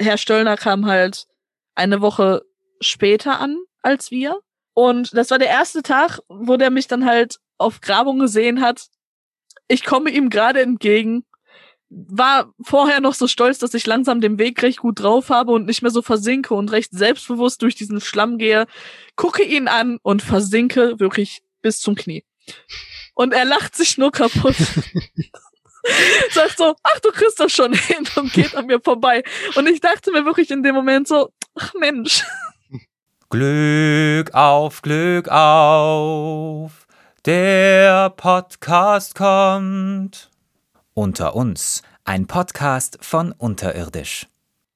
Herr Stöllner kam halt eine Woche später an als wir. Und das war der erste Tag, wo der mich dann halt auf Grabung gesehen hat. Ich komme ihm gerade entgegen. War vorher noch so stolz, dass ich langsam den Weg recht gut drauf habe und nicht mehr so versinke und recht selbstbewusst durch diesen Schlamm gehe. Gucke ihn an und versinke wirklich bis zum Knie. Und er lacht sich nur kaputt. Sagt so, ach, du kriegst das schon hin und geht an mir vorbei. Und ich dachte mir wirklich in dem Moment so, ach Mensch. Glück auf, Glück auf, der Podcast kommt. Unter uns, ein Podcast von Unterirdisch.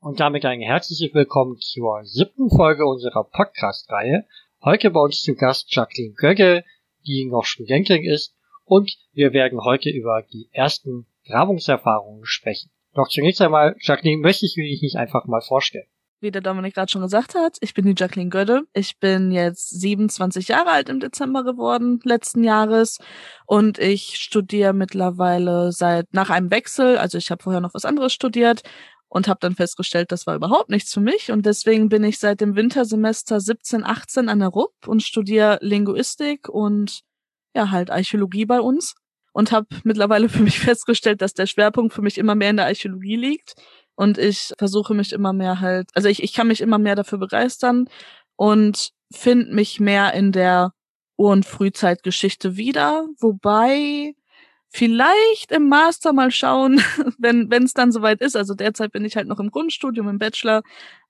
Und damit ein herzliches Willkommen zur siebten Folge unserer Podcast-Reihe. Heute bei uns zu Gast Jacqueline Gögge, die noch Studentin ist. Und wir werden heute über die ersten Grabungserfahrungen sprechen. Doch zunächst einmal, Jacqueline, möchtest du dich nicht einfach mal vorstellen? wie der Dominik gerade schon gesagt hat, ich bin die Jacqueline Gödde. Ich bin jetzt 27 Jahre alt im Dezember geworden, letzten Jahres. Und ich studiere mittlerweile seit nach einem Wechsel, also ich habe vorher noch was anderes studiert und habe dann festgestellt, das war überhaupt nichts für mich. Und deswegen bin ich seit dem Wintersemester 17, 18 an der RUP und studiere Linguistik und ja, halt Archäologie bei uns. Und habe mittlerweile für mich festgestellt, dass der Schwerpunkt für mich immer mehr in der Archäologie liegt und ich versuche mich immer mehr halt, also ich, ich kann mich immer mehr dafür begeistern und finde mich mehr in der Ur- und Frühzeitgeschichte wieder, wobei vielleicht im Master mal schauen, wenn wenn es dann soweit ist. Also derzeit bin ich halt noch im Grundstudium, im Bachelor,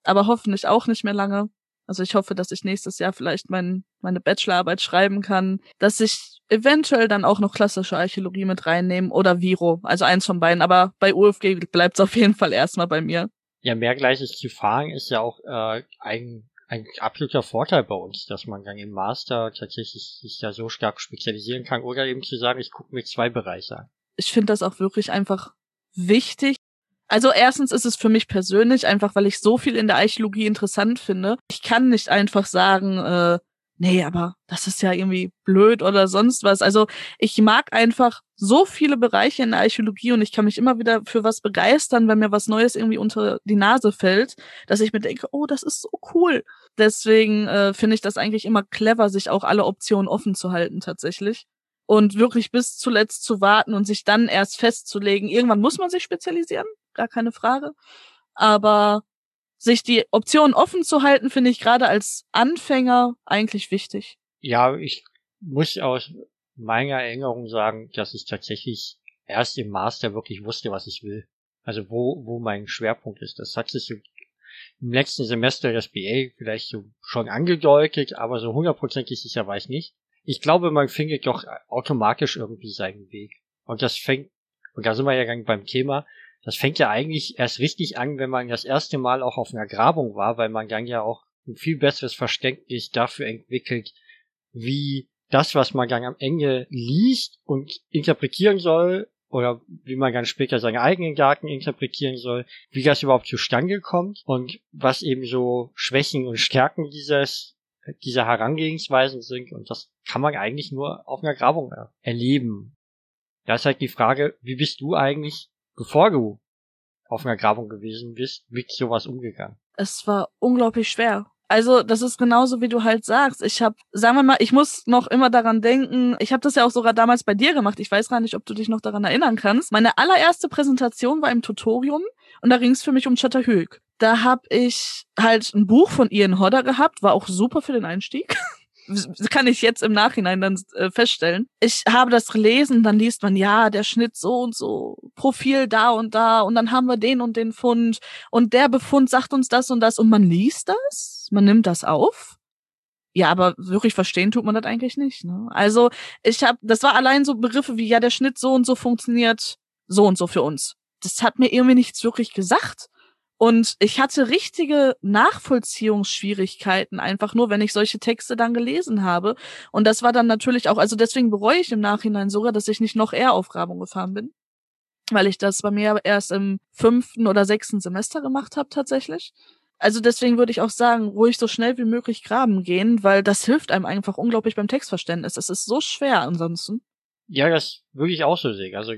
aber hoffentlich auch nicht mehr lange. Also ich hoffe, dass ich nächstes Jahr vielleicht mein, meine Bachelorarbeit schreiben kann, dass ich eventuell dann auch noch klassische Archäologie mit reinnehmen oder Viro, also eins von beiden. Aber bei UFG bleibt es auf jeden Fall erstmal bei mir. Ja, mehrgleisig zu fahren ist ja auch äh, ein, ein absoluter Vorteil bei uns, dass man dann im Master tatsächlich sich da so stark spezialisieren kann oder eben zu sagen, ich gucke mir zwei Bereiche an. Ich finde das auch wirklich einfach wichtig, also erstens ist es für mich persönlich einfach, weil ich so viel in der Archäologie interessant finde. Ich kann nicht einfach sagen, äh, nee, aber das ist ja irgendwie blöd oder sonst was. Also ich mag einfach so viele Bereiche in der Archäologie und ich kann mich immer wieder für was begeistern, wenn mir was Neues irgendwie unter die Nase fällt, dass ich mir denke, oh, das ist so cool. Deswegen äh, finde ich das eigentlich immer clever, sich auch alle Optionen offen zu halten tatsächlich und wirklich bis zuletzt zu warten und sich dann erst festzulegen. Irgendwann muss man sich spezialisieren, gar keine Frage. Aber sich die Option offen zu halten, finde ich gerade als Anfänger eigentlich wichtig. Ja, ich muss aus meiner Erinnerung sagen, dass ich tatsächlich erst im Master wirklich wusste, was ich will. Also wo, wo mein Schwerpunkt ist. Das hat sich so im letzten Semester das BA vielleicht so schon angedeutet, aber so hundertprozentig sicher war ich nicht. Ich glaube, man findet doch automatisch irgendwie seinen Weg. Und das fängt, und da sind wir ja beim Thema, das fängt ja eigentlich erst richtig an, wenn man das erste Mal auch auf einer Grabung war, weil man dann ja auch ein viel besseres Verständnis dafür entwickelt, wie das, was man dann am Ende liest und interpretieren soll, oder wie man dann später seine eigenen Daten interpretieren soll, wie das überhaupt zustande kommt und was eben so Schwächen und Stärken dieses, dieser Herangehensweisen sind. Und das kann man eigentlich nur auf einer Grabung erleben. Da ist halt die Frage, wie bist du eigentlich bevor du auf einer Grabung gewesen bist, mit sowas umgegangen? Es war unglaublich schwer. Also, das ist genauso, wie du halt sagst. Ich habe, sagen wir mal, ich muss noch immer daran denken, ich habe das ja auch sogar damals bei dir gemacht. Ich weiß gar nicht, ob du dich noch daran erinnern kannst. Meine allererste Präsentation war im Tutorium und da ging es für mich um Chatterhög. Da habe ich halt ein Buch von Ian Hodder gehabt, war auch super für den Einstieg. kann ich jetzt im Nachhinein dann äh, feststellen. Ich habe das gelesen, dann liest man, ja, der Schnitt so und so, Profil da und da und dann haben wir den und den Fund und der Befund sagt uns das und das und man liest das, man nimmt das auf. Ja, aber wirklich verstehen tut man das eigentlich nicht. Ne? Also ich habe, das war allein so Begriffe wie, ja, der Schnitt so und so funktioniert so und so für uns. Das hat mir irgendwie nichts wirklich gesagt. Und ich hatte richtige Nachvollziehungsschwierigkeiten, einfach nur, wenn ich solche Texte dann gelesen habe. Und das war dann natürlich auch, also deswegen bereue ich im Nachhinein sogar, dass ich nicht noch eher auf Grabung gefahren bin. Weil ich das bei mir erst im fünften oder sechsten Semester gemacht habe tatsächlich. Also deswegen würde ich auch sagen, ruhig so schnell wie möglich graben gehen, weil das hilft einem einfach unglaublich beim Textverständnis. Es ist so schwer ansonsten. Ja, das würde ich auch so sehen. Also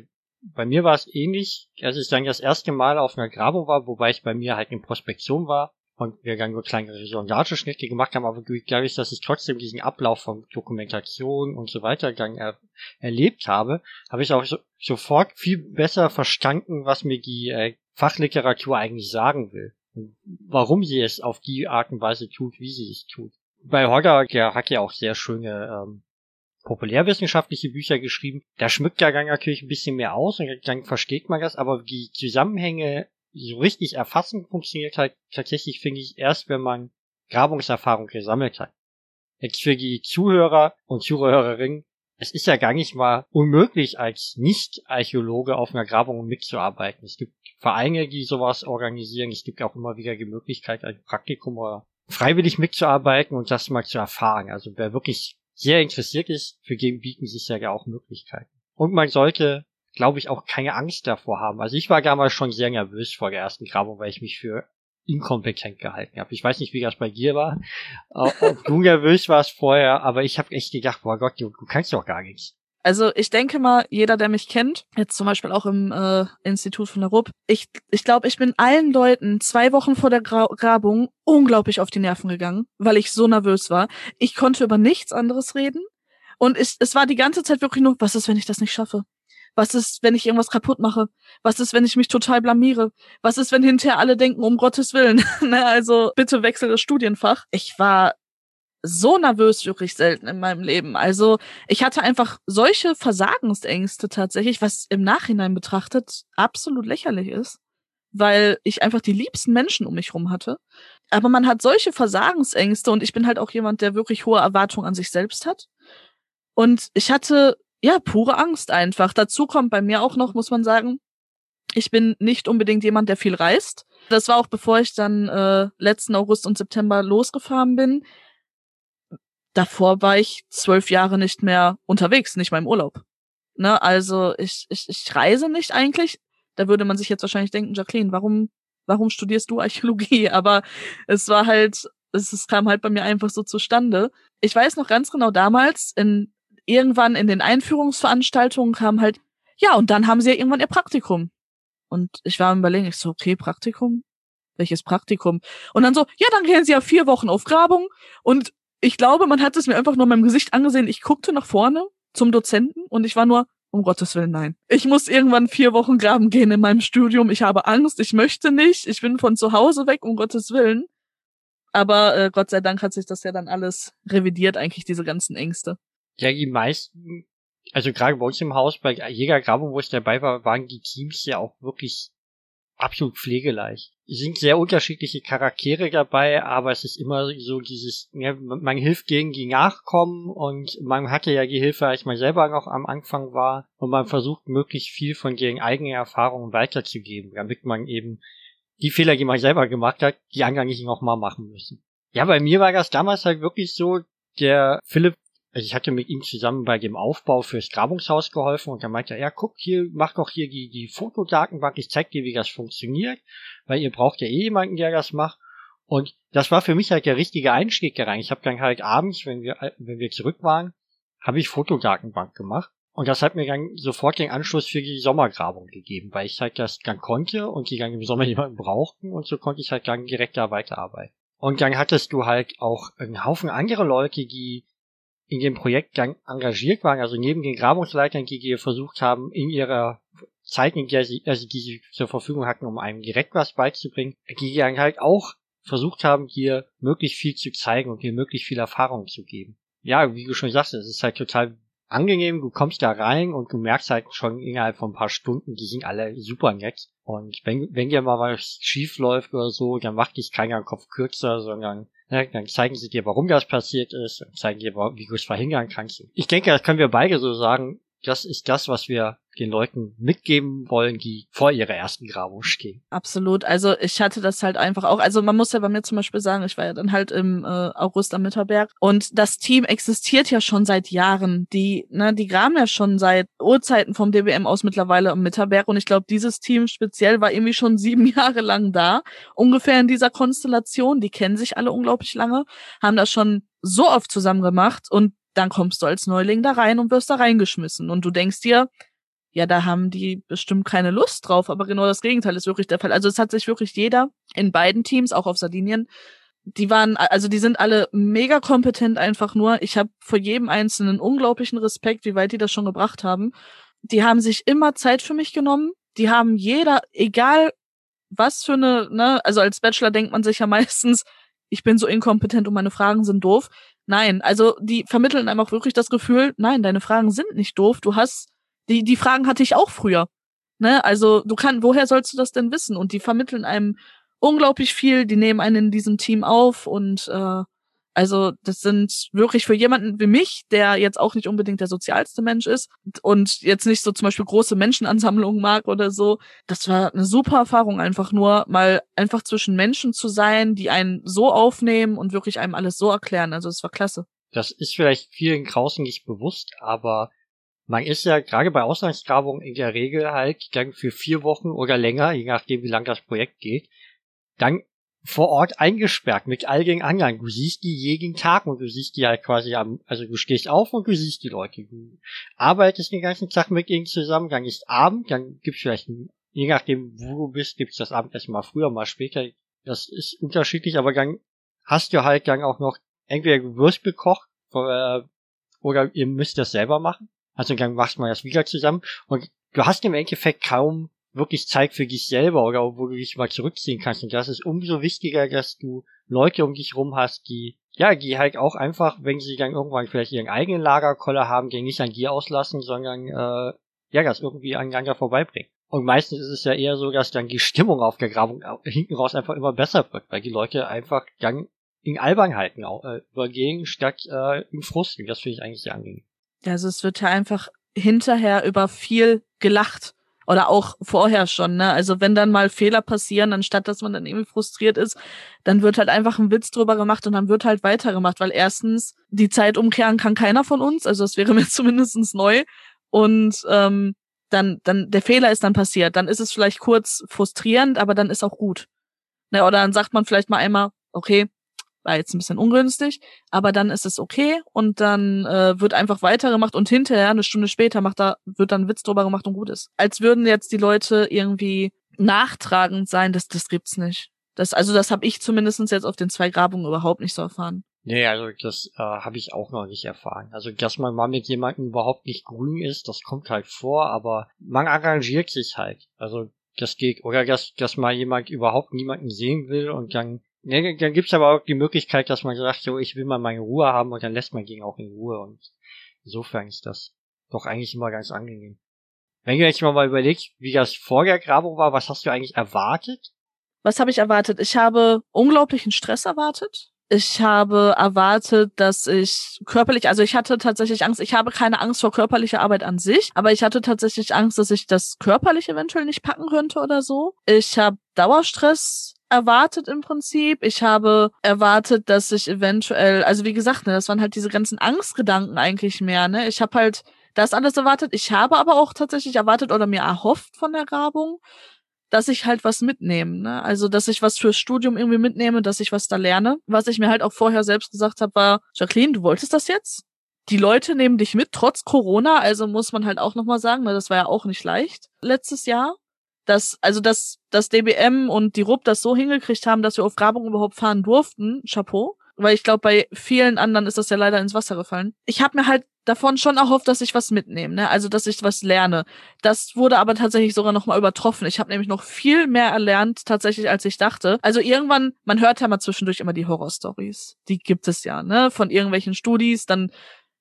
bei mir war es ähnlich, als ich dann das erste Mal auf einer Grabung war, wobei ich bei mir halt in Prospektion war und wir dann nur kleinere Sondageschnitte gemacht haben, aber dadurch, dass ich trotzdem diesen Ablauf von Dokumentation und so weiter dann er, erlebt habe, habe ich auch so, sofort viel besser verstanden, was mir die äh, Fachliteratur eigentlich sagen will und warum sie es auf die Art und Weise tut, wie sie es tut. Bei Hogger, der hat ja auch sehr schöne ähm, populärwissenschaftliche Bücher geschrieben. Da schmückt der Gang natürlich ein bisschen mehr aus und dann versteht man das, aber die Zusammenhänge so richtig erfassen funktioniert halt tatsächlich, finde ich, erst, wenn man Grabungserfahrung gesammelt hat. Jetzt für die Zuhörer und Zuhörerinnen, es ist ja gar nicht mal unmöglich, als Nicht-Archäologe auf einer Grabung mitzuarbeiten. Es gibt Vereine, die sowas organisieren. Es gibt auch immer wieder die Möglichkeit, ein Praktikum oder freiwillig mitzuarbeiten und das mal zu erfahren. Also wer wirklich sehr interessiert ist, für den bieten sich ja auch Möglichkeiten. Und man sollte glaube ich, auch keine Angst davor haben. Also ich war damals schon sehr nervös vor der ersten Grabung, weil ich mich für inkompetent gehalten habe. Ich weiß nicht, wie das bei dir war, ob du nervös warst vorher, aber ich habe echt gedacht, boah Gott, du, du kannst doch gar nichts. Also ich denke mal, jeder, der mich kennt, jetzt zum Beispiel auch im äh, Institut von der RUB, ich, ich glaube, ich bin allen Leuten zwei Wochen vor der Gra Grabung unglaublich auf die Nerven gegangen, weil ich so nervös war. Ich konnte über nichts anderes reden. Und ich, es war die ganze Zeit wirklich nur, was ist, wenn ich das nicht schaffe? Was ist, wenn ich irgendwas kaputt mache? Was ist, wenn ich mich total blamiere? Was ist, wenn hinterher alle denken, um Gottes Willen? ne, also bitte wechsel das Studienfach. Ich war so nervös wirklich selten in meinem Leben. Also ich hatte einfach solche Versagensängste tatsächlich, was im Nachhinein betrachtet absolut lächerlich ist, weil ich einfach die liebsten Menschen um mich rum hatte. Aber man hat solche Versagensängste und ich bin halt auch jemand, der wirklich hohe Erwartungen an sich selbst hat. Und ich hatte ja, pure Angst einfach. Dazu kommt bei mir auch noch, muss man sagen, ich bin nicht unbedingt jemand, der viel reist. Das war auch bevor ich dann äh, letzten August und September losgefahren bin. Davor war ich zwölf Jahre nicht mehr unterwegs, nicht mal im Urlaub. Ne, also ich, ich, ich reise nicht eigentlich. Da würde man sich jetzt wahrscheinlich denken, Jacqueline, warum, warum studierst du Archäologie? Aber es war halt, es, es kam halt bei mir einfach so zustande. Ich weiß noch ganz genau damals, in irgendwann in den Einführungsveranstaltungen kam halt, ja, und dann haben sie ja irgendwann ihr Praktikum. Und ich war am überlegen, ich so, okay, Praktikum? Welches Praktikum? Und dann so, ja, dann gehen sie ja vier Wochen auf Grabung. Und ich glaube, man hat es mir einfach nur in meinem Gesicht angesehen. Ich guckte nach vorne zum Dozenten und ich war nur, um Gottes Willen, nein. Ich muss irgendwann vier Wochen graben gehen in meinem Studium. Ich habe Angst, ich möchte nicht. Ich bin von zu Hause weg, um Gottes Willen. Aber äh, Gott sei Dank hat sich das ja dann alles revidiert, eigentlich diese ganzen Ängste. Ja, die meisten, also gerade bei uns im Haus, bei jeder Grabung, wo ich dabei war, waren die Teams ja auch wirklich absolut pflegeleicht. Es sind sehr unterschiedliche Charaktere dabei, aber es ist immer so dieses, ja, man hilft gegen die Nachkommen und man hatte ja die Hilfe, als man selber noch am Anfang war und man versucht möglichst viel von deren eigenen Erfahrungen weiterzugeben, damit man eben die Fehler, die man selber gemacht hat, die anderen nicht nochmal machen müssen. Ja, bei mir war das damals halt wirklich so, der Philipp also ich hatte mit ihm zusammen bei dem Aufbau fürs Grabungshaus geholfen und er meinte, ja, guck hier, mach doch hier die, die Fotodatenbank, ich zeig dir, wie das funktioniert, weil ihr braucht ja eh jemanden, der das macht. Und das war für mich halt der richtige Einstieg da rein. Ich habe dann halt abends, wenn wir, wenn wir zurück waren, habe ich Fotodatenbank gemacht. Und das hat mir dann sofort den Anschluss für die Sommergrabung gegeben, weil ich halt das dann konnte und die dann im Sommer jemanden brauchten und so konnte ich halt dann direkt da weiterarbeiten. Und dann hattest du halt auch einen Haufen andere Leute, die in dem Projekt engagiert waren, also neben den Grabungsleitern, die versucht haben, in ihrer Zeit, in der sie, also die sie zur Verfügung hatten, um einem direkt was beizubringen, die dann halt auch versucht haben, hier möglichst viel zu zeigen und hier möglichst viel Erfahrung zu geben. Ja, wie du schon sagst, es ist halt total angenehm, du kommst da rein und du merkst halt schon innerhalb von ein paar Stunden, die sind alle super nett. Und wenn, wenn dir mal was schief läuft oder so, dann macht dich keiner Kopf kürzer, sondern Ne, dann zeigen sie dir, warum das passiert ist und zeigen dir, wie du es verhindern kannst. Ich denke, das können wir beide so sagen. Das ist das, was wir den Leuten mitgeben wollen, die vor ihrer ersten Grabung stehen. Absolut. Also ich hatte das halt einfach auch. Also man muss ja bei mir zum Beispiel sagen, ich war ja dann halt im äh, August am Mitterberg und das Team existiert ja schon seit Jahren. Die, ne, die graben ja schon seit Urzeiten vom DBM aus mittlerweile am Mitterberg und ich glaube, dieses Team speziell war irgendwie schon sieben Jahre lang da, ungefähr in dieser Konstellation. Die kennen sich alle unglaublich lange, haben das schon so oft zusammen gemacht und dann kommst du als Neuling da rein und wirst da reingeschmissen und du denkst dir, ja, da haben die bestimmt keine Lust drauf, aber genau das Gegenteil ist wirklich der Fall. Also es hat sich wirklich jeder in beiden Teams, auch auf Sardinien, die waren, also die sind alle mega kompetent einfach nur. Ich habe vor jedem Einzelnen unglaublichen Respekt, wie weit die das schon gebracht haben. Die haben sich immer Zeit für mich genommen. Die haben jeder, egal was für eine, ne, also als Bachelor denkt man sich ja meistens, ich bin so inkompetent und meine Fragen sind doof. Nein, also die vermitteln einem auch wirklich das Gefühl, nein, deine Fragen sind nicht doof. Du hast die, die Fragen hatte ich auch früher. Ne? Also du kannst, woher sollst du das denn wissen? Und die vermitteln einem unglaublich viel, die nehmen einen in diesem Team auf und äh, also das sind wirklich für jemanden wie mich, der jetzt auch nicht unbedingt der sozialste Mensch ist und jetzt nicht so zum Beispiel große Menschenansammlungen mag oder so. Das war eine super Erfahrung einfach nur, mal einfach zwischen Menschen zu sein, die einen so aufnehmen und wirklich einem alles so erklären. Also es war klasse. Das ist vielleicht vielen draußen nicht bewusst, aber man ist ja gerade bei Auslandsgrabungen in der Regel halt dann für vier Wochen oder länger, je nachdem wie lang das Projekt geht, dann vor Ort eingesperrt mit all den anderen. Du siehst die jeden Tag und du siehst die halt quasi am, also du stehst auf und du siehst die Leute. Du arbeitest den ganzen Tag mit ihnen zusammen, dann ist Abend, dann gibt's vielleicht, je nachdem wo du bist, gibt's das Abendessen mal früher, mal später. Das ist unterschiedlich, aber dann hast du halt dann auch noch entweder Gewürz bekocht äh, oder ihr müsst das selber machen. Also dann machst mal das wieder zusammen und du hast im Endeffekt kaum wirklich Zeit für dich selber oder wo du dich mal zurückziehen kannst. Und das ist umso wichtiger, dass du Leute um dich rum hast, die, ja, die halt auch einfach, wenn sie dann irgendwann vielleicht ihren eigenen Lagerkoller haben, den nicht an dir auslassen, sondern, äh, ja, das irgendwie aneinander vorbeibringen. Und meistens ist es ja eher so, dass dann die Stimmung auf der Grabung hinten raus einfach immer besser wird, weil die Leute einfach dann in Albernheiten äh, übergehen, statt äh, in Frusten. Das finde ich eigentlich sehr angenehm. Also es wird ja einfach hinterher über viel gelacht. Oder auch vorher schon, ne? Also wenn dann mal Fehler passieren, anstatt dass man dann irgendwie frustriert ist, dann wird halt einfach ein Witz drüber gemacht und dann wird halt weitergemacht, weil erstens die Zeit umkehren kann keiner von uns, also das wäre mir zumindestens neu. Und ähm, dann, dann, der Fehler ist dann passiert. Dann ist es vielleicht kurz frustrierend, aber dann ist auch gut. Ne, oder dann sagt man vielleicht mal einmal, okay, war jetzt ein bisschen ungünstig, aber dann ist es okay und dann äh, wird einfach weitergemacht und hinterher, eine Stunde später, macht da, wird dann Witz drüber gemacht und gut ist. Als würden jetzt die Leute irgendwie nachtragend sein, das, das gibt's nicht. Das, also das habe ich zumindestens jetzt auf den zwei Grabungen überhaupt nicht so erfahren. Nee, also das äh, habe ich auch noch nicht erfahren. Also, dass man mal mit jemandem überhaupt nicht grün ist, das kommt halt vor, aber man arrangiert sich halt. Also das geht, oder dass, dass mal jemand überhaupt niemanden sehen will und dann ja, dann gibt's aber auch die Möglichkeit, dass man sagt, so, ich will mal meine Ruhe haben und dann lässt man gegen auch in Ruhe und insofern ist das doch eigentlich immer ganz angenehm. Wenn du jetzt mal überlegst, wie das vor der Grabung war, was hast du eigentlich erwartet? Was habe ich erwartet? Ich habe unglaublichen Stress erwartet. Ich habe erwartet, dass ich körperlich, also ich hatte tatsächlich Angst, ich habe keine Angst vor körperlicher Arbeit an sich, aber ich hatte tatsächlich Angst, dass ich das körperlich eventuell nicht packen könnte oder so. Ich habe Dauerstress erwartet im Prinzip. Ich habe erwartet, dass ich eventuell, also wie gesagt, ne, das waren halt diese ganzen Angstgedanken eigentlich mehr, ne? Ich habe halt das alles erwartet. Ich habe aber auch tatsächlich erwartet oder mir erhofft von der Grabung, dass ich halt was mitnehme, ne? Also, dass ich was fürs Studium irgendwie mitnehme, dass ich was da lerne. Was ich mir halt auch vorher selbst gesagt habe, war, Jacqueline, du wolltest das jetzt? Die Leute nehmen dich mit, trotz Corona, also muss man halt auch nochmal sagen, ne, das war ja auch nicht leicht letztes Jahr dass, also dass, dass DBM und die RUB das so hingekriegt haben, dass wir auf Grabung überhaupt fahren durften, Chapeau. Weil ich glaube, bei vielen anderen ist das ja leider ins Wasser gefallen. Ich habe mir halt davon schon erhofft, dass ich was mitnehme, ne? Also dass ich was lerne. Das wurde aber tatsächlich sogar noch mal übertroffen. Ich habe nämlich noch viel mehr erlernt tatsächlich, als ich dachte. Also irgendwann, man hört ja mal zwischendurch immer die Horrorstories. Die gibt es ja, ne? Von irgendwelchen Studis, dann,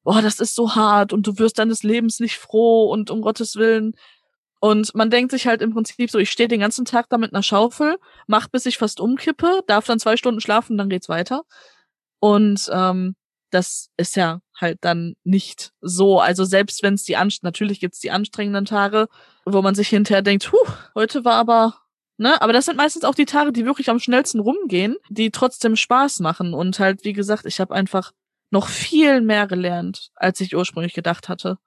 boah, das ist so hart und du wirst deines Lebens nicht froh und um Gottes Willen. Und man denkt sich halt im Prinzip so, ich stehe den ganzen Tag da mit einer Schaufel, mach bis ich fast umkippe, darf dann zwei Stunden schlafen, dann geht's weiter. Und ähm, das ist ja halt dann nicht so. Also selbst wenn es die Anst natürlich gibt's die anstrengenden Tage, wo man sich hinterher denkt, huh, heute war aber Ne? Aber das sind meistens auch die Tage, die wirklich am schnellsten rumgehen, die trotzdem Spaß machen. Und halt, wie gesagt, ich habe einfach noch viel mehr gelernt, als ich ursprünglich gedacht hatte.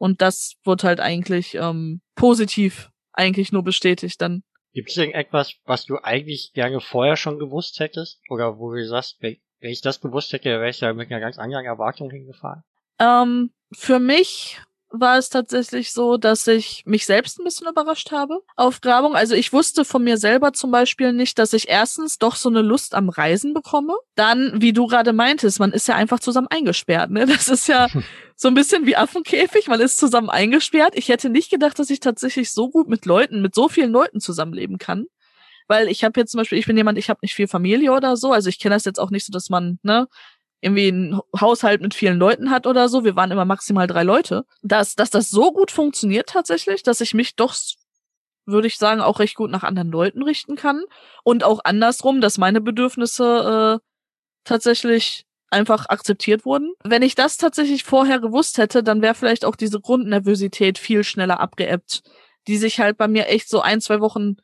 Und das wird halt eigentlich ähm, positiv eigentlich nur bestätigt dann. Gibt es irgendetwas, was du eigentlich gerne vorher schon gewusst hättest? Oder wo du sagst, wenn, ich das gewusst hätte, wäre ich ja mit einer ganz anderen Erwartung hingefahren? Ähm, für mich war es tatsächlich so, dass ich mich selbst ein bisschen überrascht habe auf Grabung. Also ich wusste von mir selber zum Beispiel nicht, dass ich erstens doch so eine Lust am Reisen bekomme. Dann, wie du gerade meintest, man ist ja einfach zusammen eingesperrt. Ne? Das ist ja so ein bisschen wie Affenkäfig, man ist zusammen eingesperrt. Ich hätte nicht gedacht, dass ich tatsächlich so gut mit Leuten, mit so vielen Leuten zusammenleben kann. Weil ich habe jetzt zum Beispiel, ich bin jemand, ich habe nicht viel Familie oder so. Also ich kenne das jetzt auch nicht so, dass man, ne, irgendwie einen Haushalt mit vielen Leuten hat oder so. Wir waren immer maximal drei Leute. Dass, dass das so gut funktioniert tatsächlich, dass ich mich doch, würde ich sagen, auch recht gut nach anderen Leuten richten kann. Und auch andersrum, dass meine Bedürfnisse äh, tatsächlich einfach akzeptiert wurden. Wenn ich das tatsächlich vorher gewusst hätte, dann wäre vielleicht auch diese Grundnervosität viel schneller abgeebbt, die sich halt bei mir echt so ein, zwei Wochen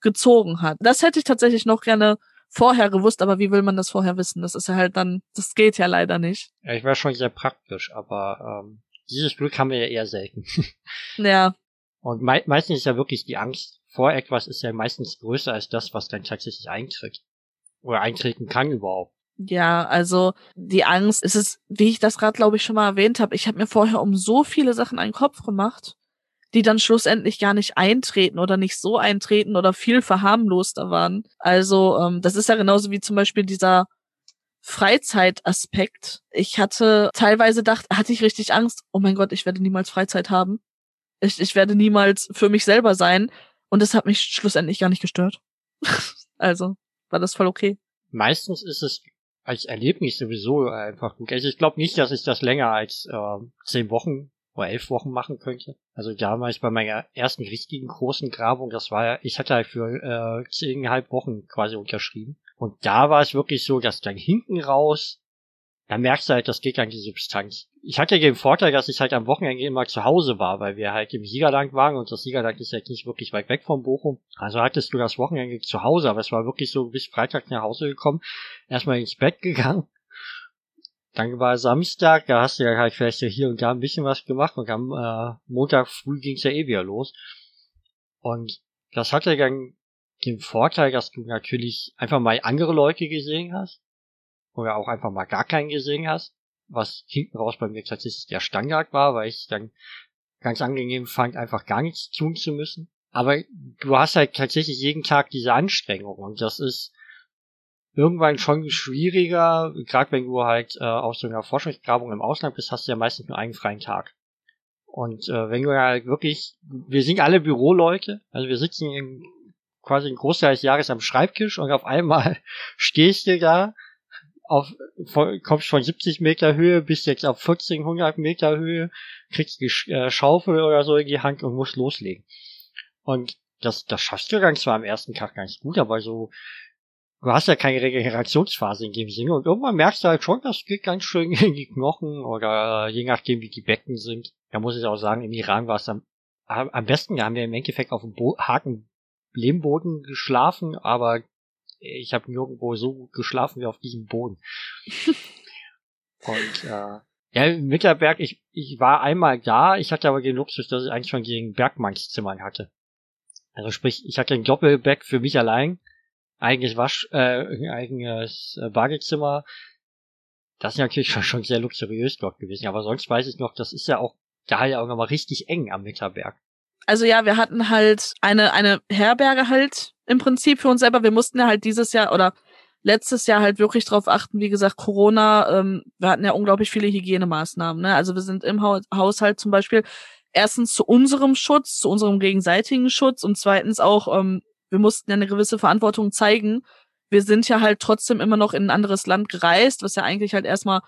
gezogen hat. Das hätte ich tatsächlich noch gerne vorher gewusst, aber wie will man das vorher wissen? Das ist ja halt dann, das geht ja leider nicht. Ja, ich war schon sehr praktisch, aber ähm, dieses Glück haben wir ja eher selten. ja. Und me meistens ist ja wirklich die Angst vor etwas ist ja meistens größer als das, was dann tatsächlich eintritt. Oder eintreten kann überhaupt. Ja, also die Angst, es ist, wie ich das gerade, glaube ich, schon mal erwähnt habe, ich habe mir vorher um so viele Sachen einen Kopf gemacht die dann schlussendlich gar nicht eintreten oder nicht so eintreten oder viel verharmloster waren. Also ähm, das ist ja genauso wie zum Beispiel dieser Freizeitaspekt. Ich hatte teilweise dachte, hatte ich richtig Angst, oh mein Gott, ich werde niemals Freizeit haben. Ich, ich werde niemals für mich selber sein. Und das hat mich schlussendlich gar nicht gestört. also war das voll okay. Meistens ist es als Erlebnis sowieso einfach gut. Also ich glaube nicht, dass ich das länger als äh, zehn Wochen oder elf Wochen machen könnte. Also damals bei meiner ersten richtigen großen Grabung, das war ja, ich hatte halt für äh, zehneinhalb Wochen quasi unterschrieben. Und da war es wirklich so, dass dann hinten raus, da merkst du halt, das geht an die Substanz. Ich hatte den Vorteil, dass ich halt am Wochenende immer zu Hause war, weil wir halt im Siegerland waren und das Siegerland ist halt nicht wirklich weit weg vom Bochum. Also hattest du das Wochenende zu Hause, aber es war wirklich so bis Freitag nach Hause gekommen, erstmal ins Bett gegangen dann war Samstag, da hast du ja halt vielleicht hier und da ein bisschen was gemacht und am äh, Montag früh ging's ja eh wieder los. Und das hatte dann den Vorteil, dass du natürlich einfach mal andere Leute gesehen hast. Oder auch einfach mal gar keinen gesehen hast. Was hinten raus bei mir tatsächlich der Standard war, weil ich dann ganz angenehm fand, einfach gar nichts tun zu müssen. Aber du hast halt tatsächlich jeden Tag diese Anstrengung und das ist irgendwann schon schwieriger, gerade wenn du halt äh, auf so einer Forschungsgrabung im Ausland bist, hast du ja meistens nur einen freien Tag. Und äh, wenn du halt wirklich, wir sind alle Büroleute, also wir sitzen in, quasi einen Großteil des Jahres am Schreibtisch und auf einmal stehst du da, auf, von, kommst von 70 Meter Höhe bis jetzt auf 1400 Meter Höhe, kriegst die äh, Schaufel oder so in die Hand und musst loslegen. Und das, das schaffst du dann zwar am ersten Tag ganz gut, aber so du hast ja keine Regenerationsphase in dem Sinne und irgendwann merkst du halt schon, das geht ganz schön in die Knochen oder je nachdem wie die Becken sind. Da muss ich auch sagen, im Iran war es am, am besten, da haben wir im Endeffekt auf dem Bo Haken Lehmboden geschlafen, aber ich habe nirgendwo so gut geschlafen wie auf diesem Boden. und äh, ja, Mittelberg, ich, ich war einmal da, ich hatte aber den Luxus, dass ich eigentlich schon gegen Bergmannszimmern hatte. Also sprich, ich hatte ein Doppelback für mich allein eigenes Wasch, äh, eigenes äh, Badezimmer. Das ist natürlich schon, schon sehr luxuriös dort gewesen. Aber sonst weiß ich noch, das ist ja auch da ja auch nochmal richtig eng am Mitterberg. Also ja, wir hatten halt eine, eine Herberge halt im Prinzip für uns selber. Wir mussten ja halt dieses Jahr oder letztes Jahr halt wirklich drauf achten, wie gesagt, Corona, ähm, wir hatten ja unglaublich viele Hygienemaßnahmen. Ne? Also wir sind im Haushalt zum Beispiel erstens zu unserem Schutz, zu unserem gegenseitigen Schutz und zweitens auch ähm, wir mussten ja eine gewisse Verantwortung zeigen. Wir sind ja halt trotzdem immer noch in ein anderes Land gereist, was ja eigentlich halt erstmal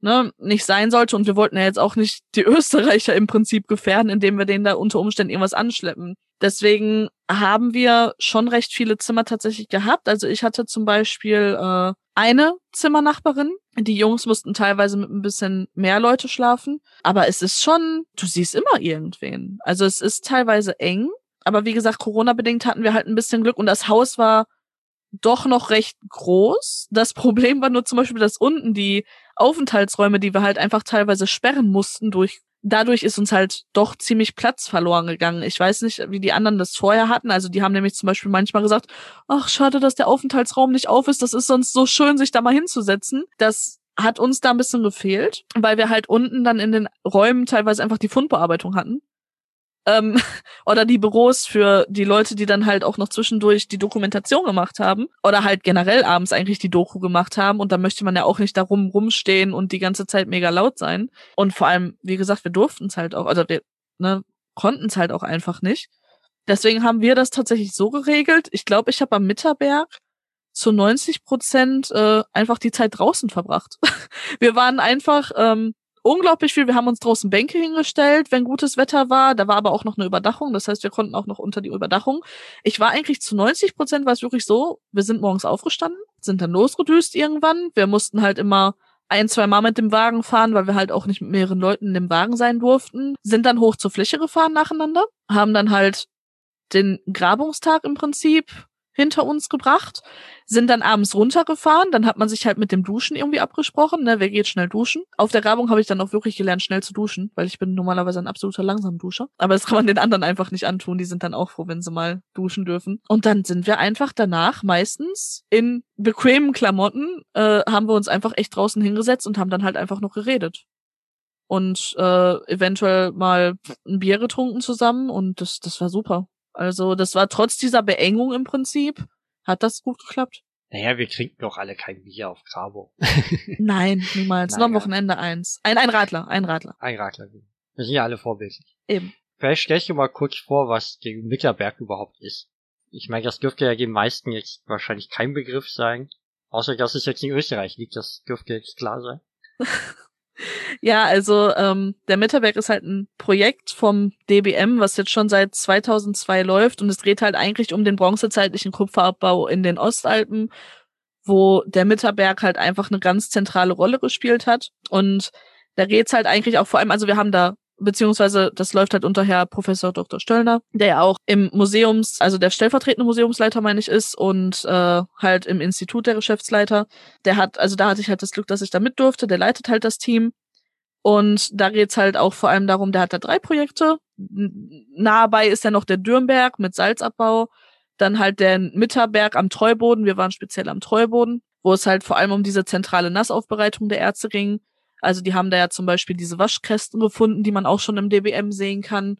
ne, nicht sein sollte. Und wir wollten ja jetzt auch nicht die Österreicher im Prinzip gefährden, indem wir denen da unter Umständen irgendwas anschleppen. Deswegen haben wir schon recht viele Zimmer tatsächlich gehabt. Also ich hatte zum Beispiel äh, eine Zimmernachbarin. Die Jungs mussten teilweise mit ein bisschen mehr Leute schlafen. Aber es ist schon, du siehst immer irgendwen. Also es ist teilweise eng. Aber wie gesagt, Corona-bedingt hatten wir halt ein bisschen Glück und das Haus war doch noch recht groß. Das Problem war nur zum Beispiel, dass unten die Aufenthaltsräume, die wir halt einfach teilweise sperren mussten durch dadurch ist uns halt doch ziemlich Platz verloren gegangen. Ich weiß nicht, wie die anderen das vorher hatten. Also die haben nämlich zum Beispiel manchmal gesagt, ach, schade, dass der Aufenthaltsraum nicht auf ist. Das ist sonst so schön, sich da mal hinzusetzen. Das hat uns da ein bisschen gefehlt, weil wir halt unten dann in den Räumen teilweise einfach die Fundbearbeitung hatten. Ähm, oder die Büros für die Leute, die dann halt auch noch zwischendurch die Dokumentation gemacht haben. Oder halt generell abends eigentlich die Doku gemacht haben. Und da möchte man ja auch nicht darum rumstehen und die ganze Zeit mega laut sein. Und vor allem, wie gesagt, wir durften es halt auch, also wir ne, konnten es halt auch einfach nicht. Deswegen haben wir das tatsächlich so geregelt. Ich glaube, ich habe am Mitterberg zu 90 Prozent äh, einfach die Zeit draußen verbracht. wir waren einfach ähm, unglaublich viel. Wir haben uns draußen Bänke hingestellt, wenn gutes Wetter war. Da war aber auch noch eine Überdachung. Das heißt, wir konnten auch noch unter die Überdachung. Ich war eigentlich zu 90 Prozent war es wirklich so, wir sind morgens aufgestanden, sind dann losgedüst irgendwann. Wir mussten halt immer ein, zwei Mal mit dem Wagen fahren, weil wir halt auch nicht mit mehreren Leuten in dem Wagen sein durften. Sind dann hoch zur Fläche gefahren nacheinander, haben dann halt den Grabungstag im Prinzip hinter uns gebracht, sind dann abends runtergefahren, dann hat man sich halt mit dem Duschen irgendwie abgesprochen, ne, wer geht schnell duschen. Auf der Grabung habe ich dann auch wirklich gelernt, schnell zu duschen, weil ich bin normalerweise ein absoluter Langsamduscher. Aber das kann man den anderen einfach nicht antun, die sind dann auch froh, wenn sie mal duschen dürfen. Und dann sind wir einfach danach meistens in bequemen Klamotten, äh, haben wir uns einfach echt draußen hingesetzt und haben dann halt einfach noch geredet und äh, eventuell mal ein Bier getrunken zusammen und das, das war super. Also das war trotz dieser Beengung im Prinzip, hat das gut geklappt. Naja, wir trinken doch alle kein Bier auf Grabo. Nein, niemals. Nur am Wochenende eins. Ein, ein Radler, ein Radler. Ein Radler. Wir sind ja alle vorbildlich. Eben. Vielleicht stell ich dir mal kurz vor, was der Mitterberg überhaupt ist. Ich meine, das dürfte ja den meisten jetzt wahrscheinlich kein Begriff sein. Außer dass es jetzt in Österreich liegt, das dürfte jetzt klar sein. Ja, also ähm, der Mitterberg ist halt ein Projekt vom DBM, was jetzt schon seit 2002 läuft und es dreht halt eigentlich um den bronzezeitlichen Kupferabbau in den Ostalpen, wo der Mitterberg halt einfach eine ganz zentrale Rolle gespielt hat. Und da geht's halt eigentlich auch vor allem, also wir haben da beziehungsweise das läuft halt unter Herr Professor Dr. Stöllner, der ja auch im Museums, also der stellvertretende Museumsleiter, meine ich, ist und äh, halt im Institut der Geschäftsleiter. Der hat, also da hatte ich halt das Glück, dass ich da mit durfte, der leitet halt das Team. Und da geht's halt auch vor allem darum, der hat da drei Projekte. Nahe bei ist ja noch der Dürnberg mit Salzabbau, dann halt der Mitterberg am Treuboden, wir waren speziell am Treuboden, wo es halt vor allem um diese zentrale Nassaufbereitung der Erze ging also die haben da ja zum Beispiel diese Waschkästen gefunden, die man auch schon im DBM sehen kann.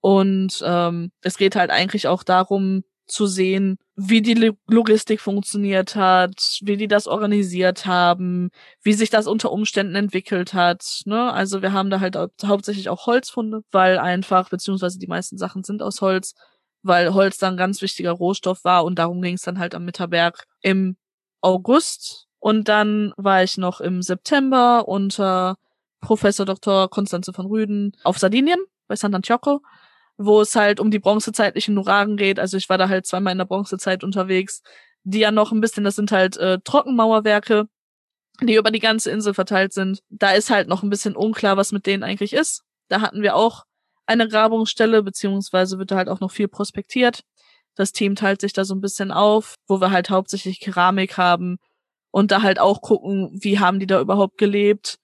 Und ähm, es geht halt eigentlich auch darum zu sehen, wie die Logistik funktioniert hat, wie die das organisiert haben, wie sich das unter Umständen entwickelt hat. Ne? Also wir haben da halt hauptsächlich auch Holzfunde, weil einfach, beziehungsweise die meisten Sachen sind aus Holz, weil Holz dann ganz wichtiger Rohstoff war und darum ging es dann halt am Mitterberg im August und dann war ich noch im September unter Professor Dr. Konstanze von Rüden auf Sardinien bei Sant'Antioco, wo es halt um die bronzezeitlichen Nuragen geht. Also ich war da halt zweimal in der Bronzezeit unterwegs, die ja noch ein bisschen, das sind halt äh, Trockenmauerwerke, die über die ganze Insel verteilt sind. Da ist halt noch ein bisschen unklar, was mit denen eigentlich ist. Da hatten wir auch eine Grabungsstelle, beziehungsweise wird da halt auch noch viel prospektiert. Das Team teilt sich da so ein bisschen auf, wo wir halt hauptsächlich Keramik haben, und da halt auch gucken, wie haben die da überhaupt gelebt,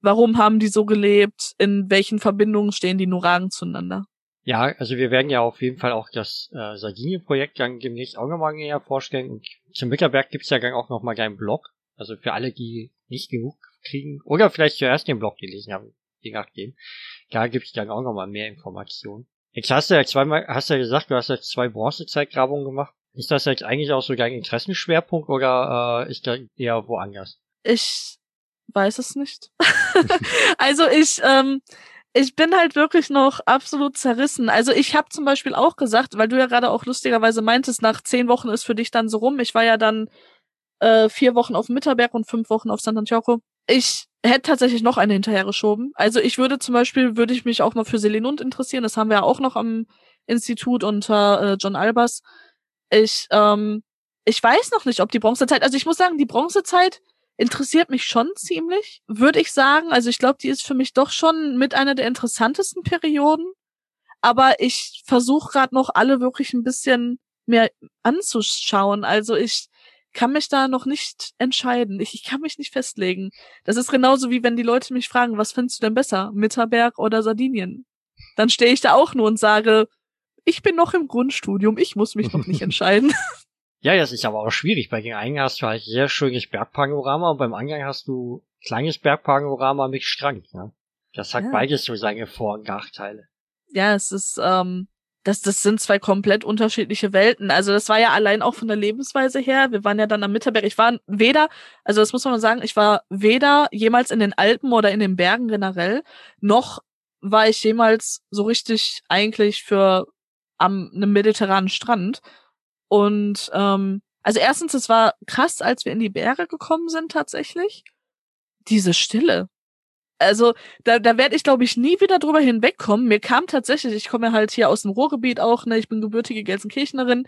warum haben die so gelebt, in welchen Verbindungen stehen die Nuragen zueinander. Ja, also wir werden ja auf jeden Fall auch das äh, Sardinien-Projekt dann demnächst auch nochmal näher vorstellen und zum Mitterberg gibt's ja dann auch nochmal einen Blog, also für alle, die nicht genug kriegen oder vielleicht zuerst den Blog gelesen haben, je nachdem. Da gibt's dann auch nochmal mehr Informationen. Jetzt hast du ja zweimal, hast du ja gesagt, du hast jetzt zwei Bronzezeitgrabungen gemacht. Ist das jetzt eigentlich auch so dein Interessenschwerpunkt oder äh, ist da eher woanders? Ich weiß es nicht. also ich, ähm, ich bin halt wirklich noch absolut zerrissen. Also ich habe zum Beispiel auch gesagt, weil du ja gerade auch lustigerweise meintest, nach zehn Wochen ist für dich dann so rum. Ich war ja dann äh, vier Wochen auf Mitterberg und fünf Wochen auf Sant'Antioco. Ich hätte tatsächlich noch eine hinterher geschoben. Also ich würde zum Beispiel, würde ich mich auch mal für Selenund interessieren. Das haben wir ja auch noch am Institut unter äh, John Albers. Ich, ähm, ich weiß noch nicht, ob die Bronzezeit, also ich muss sagen, die Bronzezeit interessiert mich schon ziemlich, würde ich sagen. Also ich glaube, die ist für mich doch schon mit einer der interessantesten Perioden. Aber ich versuche gerade noch alle wirklich ein bisschen mehr anzuschauen. Also ich kann mich da noch nicht entscheiden. Ich, ich kann mich nicht festlegen. Das ist genauso wie wenn die Leute mich fragen, was findest du denn besser, Mitterberg oder Sardinien? Dann stehe ich da auch nur und sage, ich bin noch im Grundstudium, ich muss mich noch nicht entscheiden. Ja, das ist aber auch schwierig. Bei den einen hast du halt sehr schönes Bergpanorama und beim anderen hast du kleines Bergpanorama mit Strand. Ne? Das hat ja. beides so seine Vor- und Nachteile. Ja, es ist, ähm, das, das sind zwei komplett unterschiedliche Welten. Also das war ja allein auch von der Lebensweise her. Wir waren ja dann am Mitterberg. Ich war weder, also das muss man sagen, ich war weder jemals in den Alpen oder in den Bergen generell, noch war ich jemals so richtig eigentlich für am einem mediterranen Strand. Und ähm, also erstens, es war krass, als wir in die Berge gekommen sind tatsächlich. Diese Stille also da, da werde ich, glaube ich, nie wieder drüber hinwegkommen. Mir kam tatsächlich, ich komme halt hier aus dem Ruhrgebiet auch, ne, ich bin gebürtige Gelsenkirchnerin,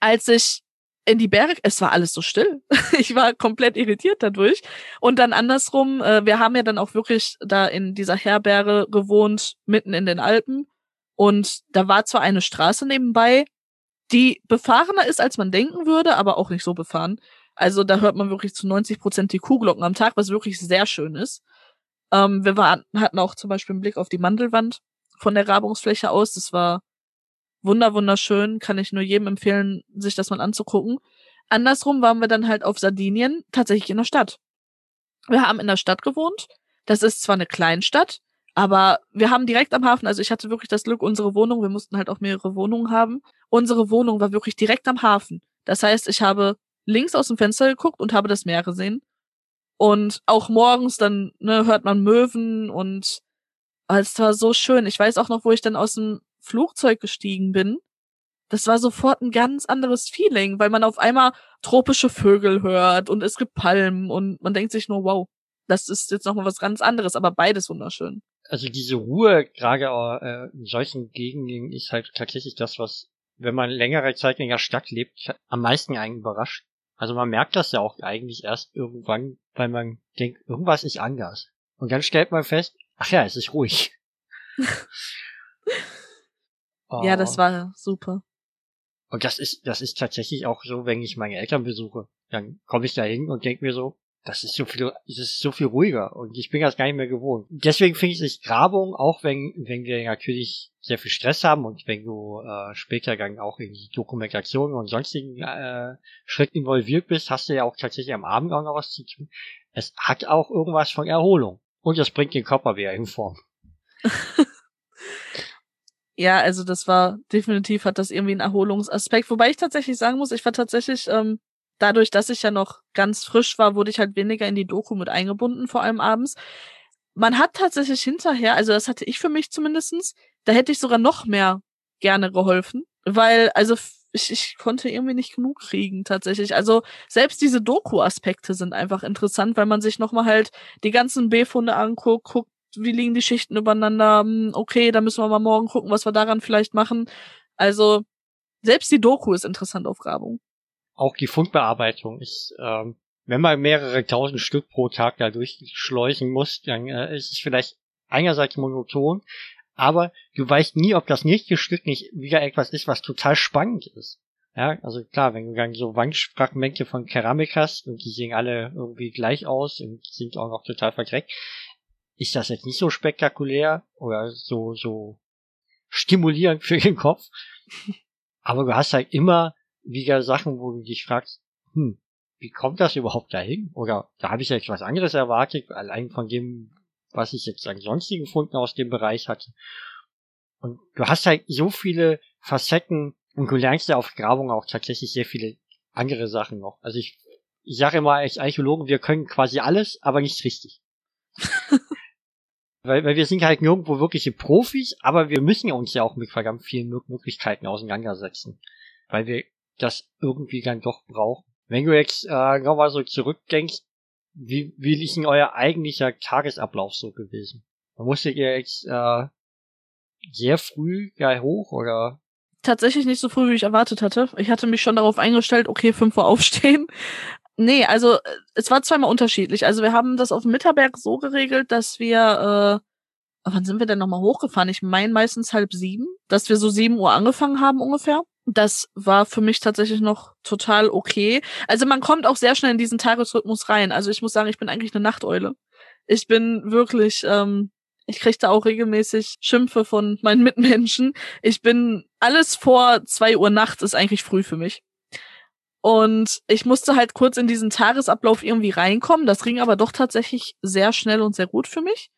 als ich in die Berge, es war alles so still. ich war komplett irritiert dadurch. Und dann andersrum, äh, wir haben ja dann auch wirklich da in dieser Herberge gewohnt, mitten in den Alpen. Und da war zwar eine Straße nebenbei, die befahrener ist, als man denken würde, aber auch nicht so befahren. Also da hört man wirklich zu 90 Prozent die Kuhglocken am Tag, was wirklich sehr schön ist. Ähm, wir waren, hatten auch zum Beispiel einen Blick auf die Mandelwand von der Grabungsfläche aus. Das war wunder wunderschön. Kann ich nur jedem empfehlen, sich das mal anzugucken. Andersrum waren wir dann halt auf Sardinien tatsächlich in der Stadt. Wir haben in der Stadt gewohnt. Das ist zwar eine Kleinstadt, aber wir haben direkt am Hafen, also ich hatte wirklich das Glück, unsere Wohnung, wir mussten halt auch mehrere Wohnungen haben. Unsere Wohnung war wirklich direkt am Hafen. Das heißt, ich habe links aus dem Fenster geguckt und habe das Meer gesehen. Und auch morgens dann ne, hört man Möwen und oh, es war so schön. Ich weiß auch noch, wo ich dann aus dem Flugzeug gestiegen bin. Das war sofort ein ganz anderes Feeling, weil man auf einmal tropische Vögel hört und es gibt Palmen und man denkt sich nur, wow, das ist jetzt nochmal was ganz anderes, aber beides wunderschön. Also diese Ruhe, gerade äh, in solchen Gegenden, ist halt tatsächlich das, was, wenn man längere Zeit in der Stadt lebt, am meisten einen überrascht. Also man merkt das ja auch eigentlich erst irgendwann, weil man denkt, irgendwas ist anders. Und dann stellt man fest, ach ja, es ist ruhig. oh. Ja, das war super. Und das ist, das ist tatsächlich auch so, wenn ich meine Eltern besuche. Dann komme ich da hin und denke mir so, das ist so viel, das ist so viel ruhiger und ich bin das gar nicht mehr gewohnt. Deswegen finde ich sich Grabung, auch wenn, wenn wir natürlich sehr viel Stress haben und wenn du äh, später dann auch in die Dokumentation und sonstigen äh, Schritten involviert bist, hast du ja auch tatsächlich am Abend auch noch was zu tun. Es hat auch irgendwas von Erholung und das bringt den Körper wieder in Form. ja, also das war definitiv hat das irgendwie einen Erholungsaspekt, wobei ich tatsächlich sagen muss, ich war tatsächlich ähm, dadurch, dass ich ja noch ganz frisch war, wurde ich halt weniger in die Doku mit eingebunden, vor allem abends. Man hat tatsächlich hinterher, also das hatte ich für mich zumindestens, da hätte ich sogar noch mehr gerne geholfen, weil, also ich, ich konnte irgendwie nicht genug kriegen tatsächlich. Also selbst diese Doku-Aspekte sind einfach interessant, weil man sich nochmal halt die ganzen B-Funde anguckt, guckt, wie liegen die Schichten übereinander, hm, okay, da müssen wir mal morgen gucken, was wir daran vielleicht machen. Also selbst die Doku ist interessant auf Grabung auch die Fundbearbeitung ist, ähm, wenn man mehrere tausend Stück pro Tag da durchschleuchen muss, dann äh, ist es vielleicht einerseits monoton, aber du weißt nie, ob das nächste Stück nicht wieder etwas ist, was total spannend ist. Ja, also klar, wenn du dann so Wandfragmente von Keramik hast und die sehen alle irgendwie gleich aus und sind auch noch total verdreckt, ist das jetzt nicht so spektakulär oder so, so stimulierend für den Kopf. Aber du hast halt immer wieder Sachen, wo du dich fragst, hm, wie kommt das überhaupt dahin? Oder da habe ich jetzt was anderes erwartet, allein von dem, was ich jetzt an sonstigen Funden aus dem Bereich hatte. Und du hast halt so viele Facetten und du lernst ja auf Grabung auch tatsächlich sehr viele andere Sachen noch. Also ich, ich sage immer als Archäologen, wir können quasi alles, aber nicht richtig. weil, weil wir sind halt nirgendwo wirkliche Profis, aber wir müssen ja uns ja auch mit verdammt vielen Möglichkeiten auseinandersetzen. Weil wir das irgendwie dann doch braucht. Wenn du jetzt äh, nochmal so zurückdenkst, wie, wie ist denn euer eigentlicher Tagesablauf so gewesen? Musstet ihr jetzt äh, sehr früh ja hoch oder? Tatsächlich nicht so früh, wie ich erwartet hatte. Ich hatte mich schon darauf eingestellt, okay, fünf Uhr aufstehen. Nee, also äh, es war zweimal unterschiedlich. Also wir haben das auf dem Mitterberg so geregelt, dass wir, äh, wann sind wir denn nochmal hochgefahren? Ich meine meistens halb sieben, dass wir so sieben Uhr angefangen haben ungefähr das war für mich tatsächlich noch total okay. Also man kommt auch sehr schnell in diesen Tagesrhythmus rein. Also ich muss sagen, ich bin eigentlich eine Nachteule. Ich bin wirklich, ähm, ich kriege da auch regelmäßig Schimpfe von meinen Mitmenschen. Ich bin alles vor zwei Uhr nachts ist eigentlich früh für mich. Und ich musste halt kurz in diesen Tagesablauf irgendwie reinkommen. Das ging aber doch tatsächlich sehr schnell und sehr gut für mich.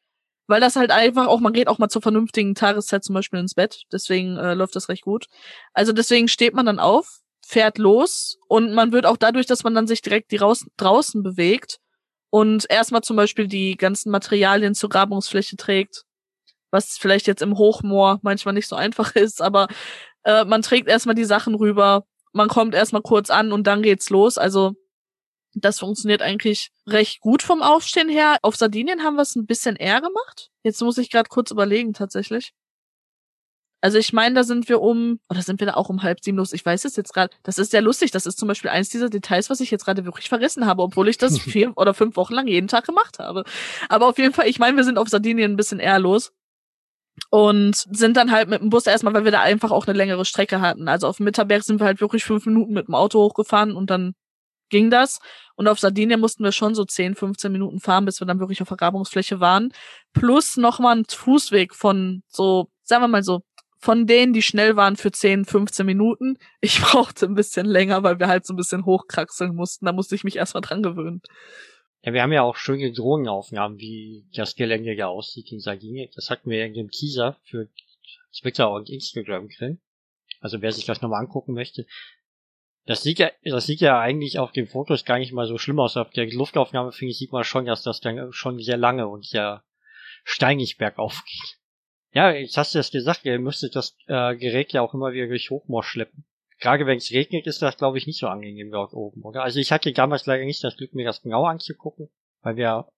Weil das halt einfach auch, man geht auch mal zur vernünftigen Tageszeit zum Beispiel ins Bett. Deswegen äh, läuft das recht gut. Also deswegen steht man dann auf, fährt los und man wird auch dadurch, dass man dann sich direkt die raus, draußen bewegt und erstmal zum Beispiel die ganzen Materialien zur Grabungsfläche trägt, was vielleicht jetzt im Hochmoor manchmal nicht so einfach ist, aber äh, man trägt erstmal die Sachen rüber, man kommt erstmal kurz an und dann geht's los. Also das funktioniert eigentlich recht gut vom Aufstehen her. Auf Sardinien haben wir es ein bisschen eher gemacht. Jetzt muss ich gerade kurz überlegen tatsächlich. Also ich meine, da sind wir um, oder sind wir da auch um halb sieben los? Ich weiß es jetzt gerade. Das ist sehr lustig. Das ist zum Beispiel eins dieser Details, was ich jetzt gerade wirklich vergessen habe, obwohl ich das vier oder fünf Wochen lang jeden Tag gemacht habe. Aber auf jeden Fall, ich meine, wir sind auf Sardinien ein bisschen eher los und sind dann halt mit dem Bus erstmal, weil wir da einfach auch eine längere Strecke hatten. Also auf dem Mitterberg sind wir halt wirklich fünf Minuten mit dem Auto hochgefahren und dann ging das. Und auf Sardinien mussten wir schon so 10, 15 Minuten fahren, bis wir dann wirklich auf Vergrabungsfläche waren. Plus nochmal ein Fußweg von so, sagen wir mal so, von denen, die schnell waren für 10, 15 Minuten. Ich brauchte ein bisschen länger, weil wir halt so ein bisschen hochkraxeln mussten. Da musste ich mich erstmal dran gewöhnen. Ja, wir haben ja auch schöne Drohnenaufnahmen, wie das Gelände ja aussieht in Sardinien. Das hatten wir in dem Teaser für Twitter und Instagram drin. Also wer sich das nochmal angucken möchte. Das sieht ja, das sieht ja eigentlich auf den Fotos gar nicht mal so schlimm aus. Auf der Luftaufnahme finde ich, sieht man schon, dass das dann schon sehr lange und sehr steinig bergauf geht. Ja, jetzt hast du das gesagt, ihr müsstet das äh, Gerät ja auch immer wieder durch Hochmoor schleppen. Gerade wenn es regnet, ist das, glaube ich, nicht so angenehm dort oben, oder? Also ich hatte damals leider nicht das Glück, mir das genau anzugucken, weil wir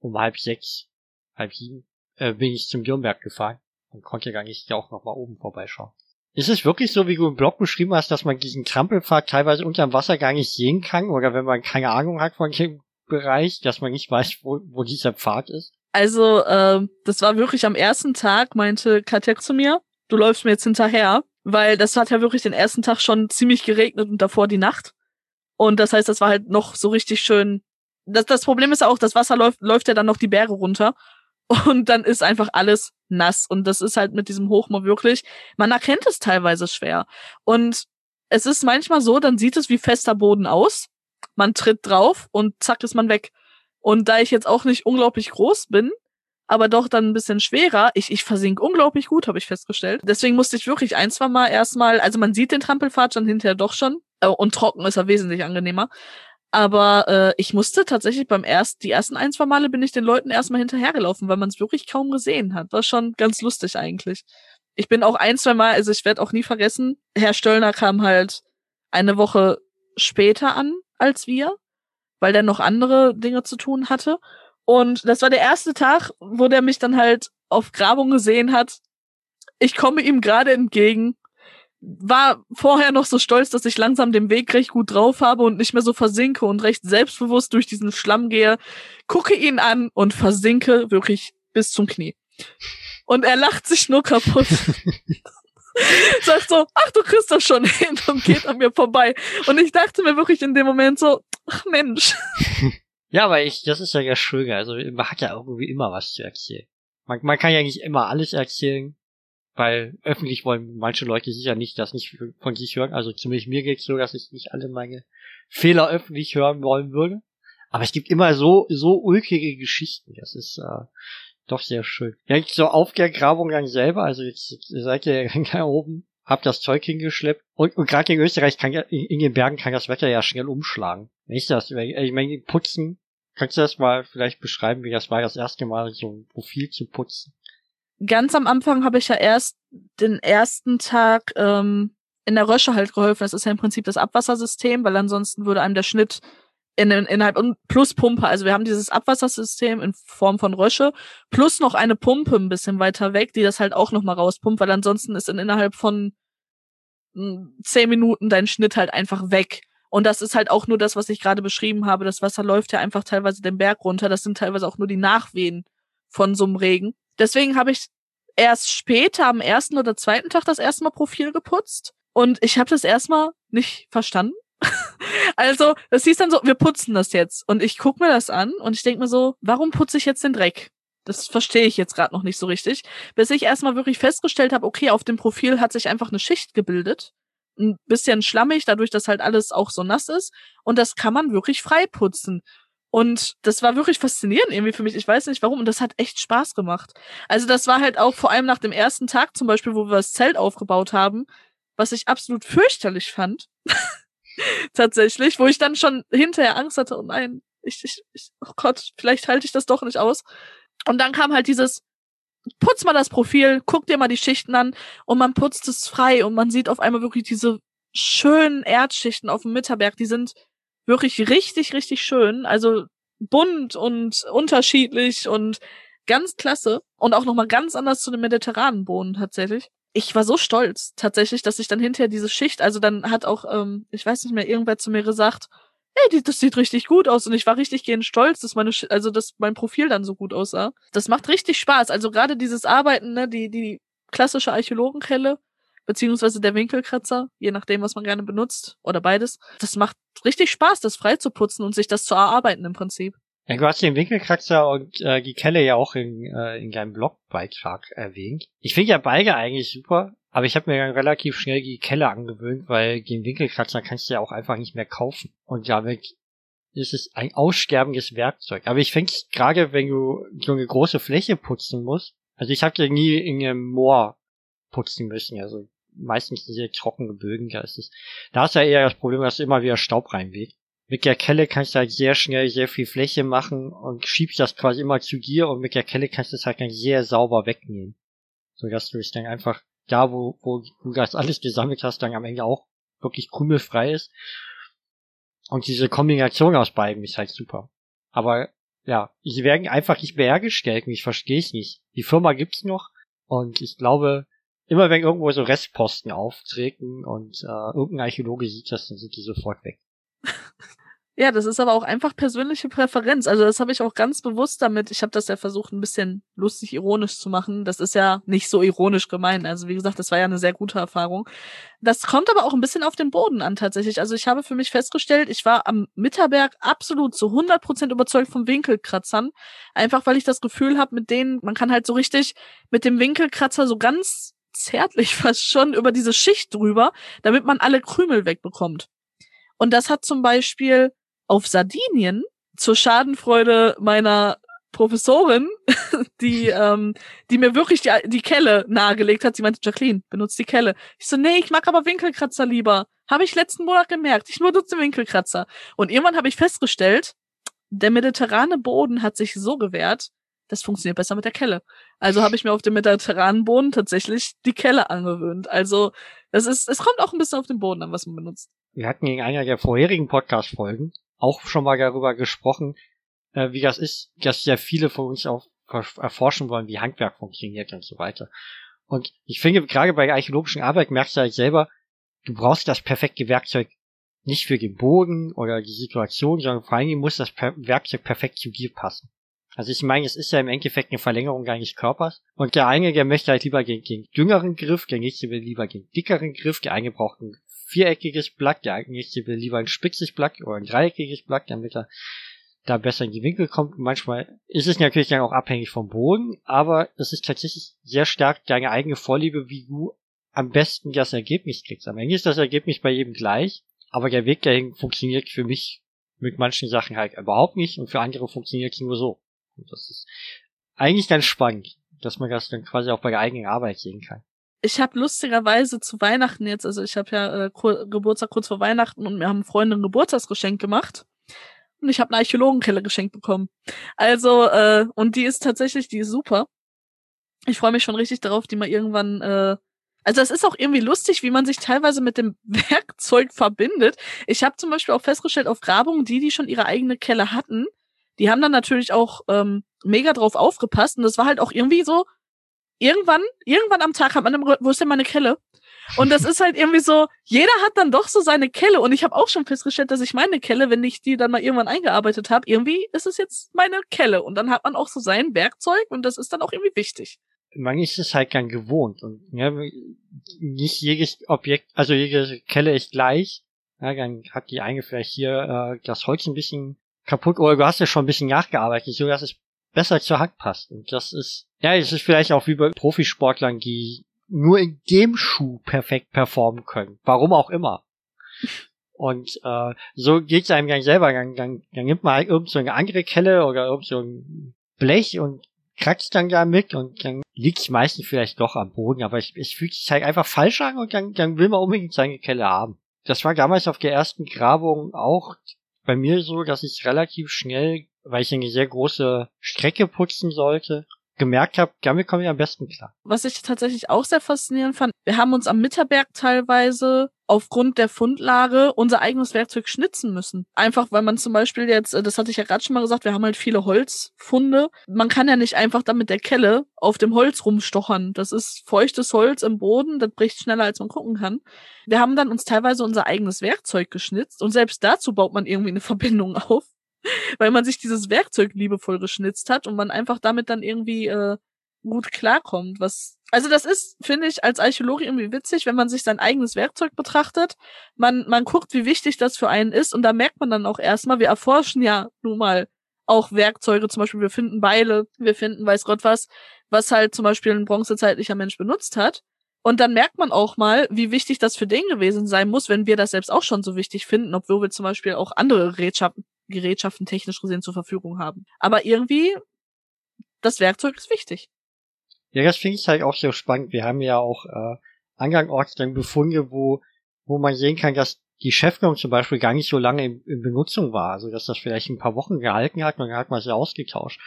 um halb sechs, halb sieben, äh, bin ich zum Dürnberg gefahren und konnte gar nicht auch noch mal oben vorbeischauen. Ist es wirklich so, wie du im Blog beschrieben hast, dass man diesen Trampelpfad teilweise unterm Wasser gar nicht sehen kann? Oder wenn man keine Ahnung hat von dem Bereich, dass man nicht weiß, wo, wo dieser Pfad ist? Also, äh, das war wirklich am ersten Tag, meinte Katja zu mir, du läufst mir jetzt hinterher weil das hat ja wirklich den ersten Tag schon ziemlich geregnet und davor die Nacht. Und das heißt, das war halt noch so richtig schön. Das, das Problem ist auch, das Wasser läuft, läuft ja dann noch die Berge runter. Und dann ist einfach alles nass. Und das ist halt mit diesem Hochmoor wirklich, man erkennt es teilweise schwer. Und es ist manchmal so, dann sieht es wie fester Boden aus. Man tritt drauf und zack ist man weg. Und da ich jetzt auch nicht unglaublich groß bin, aber doch dann ein bisschen schwerer. Ich, ich versink unglaublich gut, habe ich festgestellt. Deswegen musste ich wirklich ein, zwei Mal erstmal, also man sieht den Trampelpfad schon hinterher doch schon. Äh, und trocken ist er wesentlich angenehmer. Aber äh, ich musste tatsächlich beim ersten, die ersten ein, zwei Male bin ich den Leuten erstmal hinterhergelaufen, weil man es wirklich kaum gesehen hat. War schon ganz lustig eigentlich. Ich bin auch ein, zwei Mal, also ich werde auch nie vergessen, Herr Stöllner kam halt eine Woche später an als wir, weil der noch andere Dinge zu tun hatte. Und das war der erste Tag, wo der mich dann halt auf Grabung gesehen hat. Ich komme ihm gerade entgegen. War vorher noch so stolz, dass ich langsam den Weg recht gut drauf habe und nicht mehr so versinke und recht selbstbewusst durch diesen Schlamm gehe. Gucke ihn an und versinke wirklich bis zum Knie. Und er lacht sich nur kaputt. Sagt so, ach, du kriegst das schon hin und geht an mir vorbei. Und ich dachte mir wirklich in dem Moment so, ach Mensch. Ja, aber ich, das ist ja ja schön. Also man hat ja irgendwie immer was zu erzählen. Man, man kann ja nicht immer alles erzählen, weil öffentlich wollen manche Leute sicher nicht das nicht von sich hören. Also zumindest mir geht's so, dass ich nicht alle meine Fehler öffentlich hören wollen würde. Aber es gibt immer so, so ulkige Geschichten. Das ist äh, doch sehr schön. Ja, jetzt so auf der Grabung dann selber, also jetzt, jetzt seid ihr ja oben, habt das Zeug hingeschleppt. Und, und gerade in Österreich kann in, in den Bergen kann das Wetter ja schnell umschlagen. Nicht das, ich meine, putzen, kannst du das mal vielleicht beschreiben, wie das war, das erste Mal so ein Profil zu putzen? Ganz am Anfang habe ich ja erst den ersten Tag ähm, in der Rösche halt geholfen. Das ist ja im Prinzip das Abwassersystem, weil ansonsten würde einem der Schnitt in, in, innerhalb und plus Pumpe. Also wir haben dieses Abwassersystem in Form von Rösche plus noch eine Pumpe ein bisschen weiter weg, die das halt auch noch mal rauspumpt, weil ansonsten ist in, innerhalb von hm, zehn Minuten dein Schnitt halt einfach weg. Und das ist halt auch nur das, was ich gerade beschrieben habe. Das Wasser läuft ja einfach teilweise den Berg runter. Das sind teilweise auch nur die Nachwehen von so einem Regen. Deswegen habe ich erst später am ersten oder zweiten Tag das erste Mal Profil geputzt. Und ich habe das erstmal nicht verstanden. also, das hieß dann so, wir putzen das jetzt. Und ich guck mir das an und ich denk mir so, warum putze ich jetzt den Dreck? Das verstehe ich jetzt gerade noch nicht so richtig. Bis ich erstmal wirklich festgestellt habe, okay, auf dem Profil hat sich einfach eine Schicht gebildet ein bisschen schlammig, dadurch, dass halt alles auch so nass ist. Und das kann man wirklich frei putzen. Und das war wirklich faszinierend irgendwie für mich. Ich weiß nicht warum. Und das hat echt Spaß gemacht. Also das war halt auch vor allem nach dem ersten Tag zum Beispiel, wo wir das Zelt aufgebaut haben, was ich absolut fürchterlich fand. Tatsächlich, wo ich dann schon hinterher Angst hatte, oh nein, ich, ich, ich, oh Gott, vielleicht halte ich das doch nicht aus. Und dann kam halt dieses, putz mal das Profil, guck dir mal die Schichten an und man putzt es frei und man sieht auf einmal wirklich diese schönen Erdschichten auf dem Mitterberg, die sind wirklich richtig, richtig schön. Also bunt und unterschiedlich und ganz klasse. Und auch nochmal ganz anders zu dem mediterranen Boden tatsächlich. Ich war so stolz tatsächlich, dass ich dann hinterher diese Schicht, also dann hat auch, ähm, ich weiß nicht mehr, irgendwer zu mir gesagt, hey, das sieht richtig gut aus und ich war richtig gehend stolz, dass meine, also dass mein Profil dann so gut aussah. Das macht richtig Spaß. Also gerade dieses Arbeiten, ne, die, die klassische Archäologenkelle, beziehungsweise der Winkelkratzer, je nachdem, was man gerne benutzt, oder beides. Das macht richtig Spaß, das freizuputzen und sich das zu erarbeiten im Prinzip. Ja, du hast den Winkelkratzer und äh, die Kelle ja auch in, äh, in deinem Blogbeitrag erwähnt. Ich finde ja beide eigentlich super, aber ich habe mir dann relativ schnell die Kelle angewöhnt, weil den Winkelkratzer kannst du ja auch einfach nicht mehr kaufen. Und damit ist es ein aussterbendes Werkzeug. Aber ich finde gerade, wenn du so eine große Fläche putzen musst, also ich habe ja nie in einem Moor putzen müssen, also meistens diese trockene Bögen, da ist es, da ist ja eher das Problem, dass immer wieder Staub reinweht. Mit der Kelle kannst du halt sehr schnell sehr viel Fläche machen und schiebst das quasi immer zu dir und mit der Kelle kannst du es halt dann sehr sauber wegnehmen. So dass du es dann einfach da, wo, wo du das alles gesammelt hast, dann am Ende auch wirklich krümelfrei ist. Und diese Kombination aus beiden ist halt super. Aber ja, sie werden einfach nicht mehr hergestellt und ich verstehe es nicht. Die Firma gibt's noch und ich glaube, immer wenn irgendwo so Restposten auftreten und äh, irgendein Archäologe sieht das, dann sind die sofort weg. Ja, das ist aber auch einfach persönliche Präferenz. Also das habe ich auch ganz bewusst damit. Ich habe das ja versucht, ein bisschen lustig ironisch zu machen. Das ist ja nicht so ironisch gemeint. Also wie gesagt, das war ja eine sehr gute Erfahrung. Das kommt aber auch ein bisschen auf den Boden an tatsächlich. Also ich habe für mich festgestellt, ich war am Mitterberg absolut zu 100 Prozent überzeugt vom Winkelkratzern. Einfach weil ich das Gefühl habe, mit denen, man kann halt so richtig mit dem Winkelkratzer so ganz zärtlich fast schon über diese Schicht drüber, damit man alle Krümel wegbekommt. Und das hat zum Beispiel auf Sardinien zur Schadenfreude meiner Professorin, die, ähm, die mir wirklich die, die Kelle nahegelegt hat. Sie meinte, Jacqueline, benutzt die Kelle. Ich so, nee, ich mag aber Winkelkratzer lieber. Habe ich letzten Monat gemerkt. Ich benutze Winkelkratzer. Und irgendwann habe ich festgestellt, der mediterrane Boden hat sich so gewehrt, das funktioniert besser mit der Kelle. Also habe ich mir auf dem mediterranen Boden tatsächlich die Kelle angewöhnt. Also das ist, es kommt auch ein bisschen auf den Boden an, was man benutzt. Wir hatten in einer der vorherigen Podcast-Folgen auch schon mal darüber gesprochen, äh, wie das ist, dass sehr viele von uns auch erforschen wollen, wie Handwerk funktioniert und so weiter. Und ich finde, gerade bei archäologischen Arbeit merkst du halt selber, du brauchst das perfekte Werkzeug nicht für den Boden oder die Situation, sondern vor allem muss das per Werkzeug perfekt zu dir passen. Also ich meine, es ist ja im Endeffekt eine Verlängerung deines Körpers. Und der eine, der möchte halt lieber den, den düngeren Griff, der nächste will lieber den dickeren Griff, der eine braucht ein viereckiges Blatt, der nächste will lieber ein spitzes Blatt oder ein dreieckiges Blatt, damit er da besser in die Winkel kommt. Manchmal ist es natürlich dann auch abhängig vom Boden, aber es ist tatsächlich sehr stark deine eigene Vorliebe, wie du am besten das Ergebnis kriegst. Am Ende ist das Ergebnis bei jedem gleich, aber der Weg dahin funktioniert für mich mit manchen Sachen halt überhaupt nicht und für andere funktioniert es nur so. Das ist eigentlich ganz spannend, dass man das dann quasi auch bei der eigenen Arbeit sehen kann. Ich habe lustigerweise zu Weihnachten jetzt, also ich habe ja äh, Geburtstag kurz vor Weihnachten und mir haben Freunde ein Geburtstagsgeschenk gemacht. Und ich habe eine Archäologenkelle geschenkt bekommen. Also, äh, und die ist tatsächlich, die ist super. Ich freue mich schon richtig darauf, die mal irgendwann äh, also es ist auch irgendwie lustig, wie man sich teilweise mit dem Werkzeug verbindet. Ich habe zum Beispiel auch festgestellt auf Grabungen, die, die schon ihre eigene Kelle hatten, die haben dann natürlich auch ähm, mega drauf aufgepasst und das war halt auch irgendwie so, irgendwann, irgendwann am Tag hat man, immer, wo ist denn meine Kelle? Und das ist halt irgendwie so, jeder hat dann doch so seine Kelle. Und ich habe auch schon festgestellt, dass ich meine Kelle, wenn ich die dann mal irgendwann eingearbeitet habe, irgendwie ist es jetzt meine Kelle. Und dann hat man auch so sein Werkzeug und das ist dann auch irgendwie wichtig. Man ist es halt gern gewohnt und ja, nicht jedes Objekt, also jede Kelle ist gleich. Ja, dann hat die eine vielleicht hier äh, das Holz ein bisschen kaputt oder du hast ja schon ein bisschen nachgearbeitet, so dass es besser zur Hand passt. Und das ist, ja, es ist vielleicht auch wie bei Profisportlern, die nur in dem Schuh perfekt performen können. Warum auch immer. Und äh, so geht's einem dann selber. Dann, dann, dann nimmt man halt irgend so eine andere Kelle oder irgend so ein Blech und kratzt dann damit und dann liegt's meistens vielleicht doch am Boden, aber es, es fühlt sich halt einfach falsch an und dann, dann will man unbedingt seine Kelle haben. Das war damals auf der ersten Grabung auch bei mir so, dass ich relativ schnell, weil ich eine sehr große Strecke putzen sollte, gemerkt habe, damit komme ich am besten klar. Was ich tatsächlich auch sehr faszinierend fand, wir haben uns am Mitterberg teilweise aufgrund der Fundlage unser eigenes Werkzeug schnitzen müssen. Einfach weil man zum Beispiel jetzt, äh, das hatte ich ja gerade schon mal gesagt, wir haben halt viele Holzfunde. Man kann ja nicht einfach dann mit der Kelle auf dem Holz rumstochern. Das ist feuchtes Holz im Boden, das bricht schneller als man gucken kann. Wir haben dann uns teilweise unser eigenes Werkzeug geschnitzt und selbst dazu baut man irgendwie eine Verbindung auf weil man sich dieses Werkzeug liebevoll geschnitzt hat und man einfach damit dann irgendwie äh, gut klarkommt. Was, also das ist, finde ich, als Archäologe irgendwie witzig, wenn man sich sein eigenes Werkzeug betrachtet. Man, man guckt, wie wichtig das für einen ist und da merkt man dann auch erstmal, wir erforschen ja nun mal auch Werkzeuge, zum Beispiel wir finden Beile, wir finden weiß Gott was, was halt zum Beispiel ein bronzezeitlicher Mensch benutzt hat. Und dann merkt man auch mal, wie wichtig das für den gewesen sein muss, wenn wir das selbst auch schon so wichtig finden, obwohl wir zum Beispiel auch andere Gerätschaften, Gerätschaften technisch gesehen zur Verfügung haben. Aber irgendwie, das Werkzeug ist wichtig. Ja, das finde ich halt auch so spannend. Wir haben ja auch äh, Angangsort dann Befunde, wo, wo man sehen kann, dass die Chefkong zum Beispiel gar nicht so lange in, in, Benutzung war. Also dass das vielleicht ein paar Wochen gehalten hat und dann hat man sie ausgetauscht.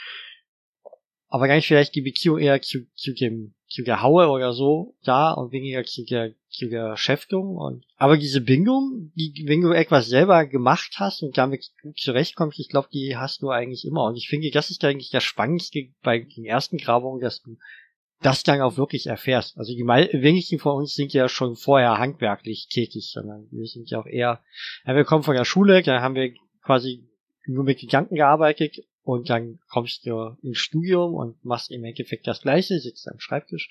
Aber gar nicht vielleicht die Beziehung eher zu, zu dem, zu der Haue oder so da und weniger zu Schäftung und aber diese Bindung, die, wenn du etwas selber gemacht hast und damit gut zurechtkommst, ich glaube, die hast du eigentlich immer. Und ich finde, das ist eigentlich das Spannendste bei den ersten Grabungen, dass du das dann auch wirklich erfährst. Also die wenigsten von uns sind ja schon vorher handwerklich tätig, sondern wir sind ja auch eher, ja, wir kommen von der Schule, dann haben wir quasi nur mit Gedanken gearbeitet und dann kommst du ins Studium und machst im Endeffekt das Gleiche, sitzt am Schreibtisch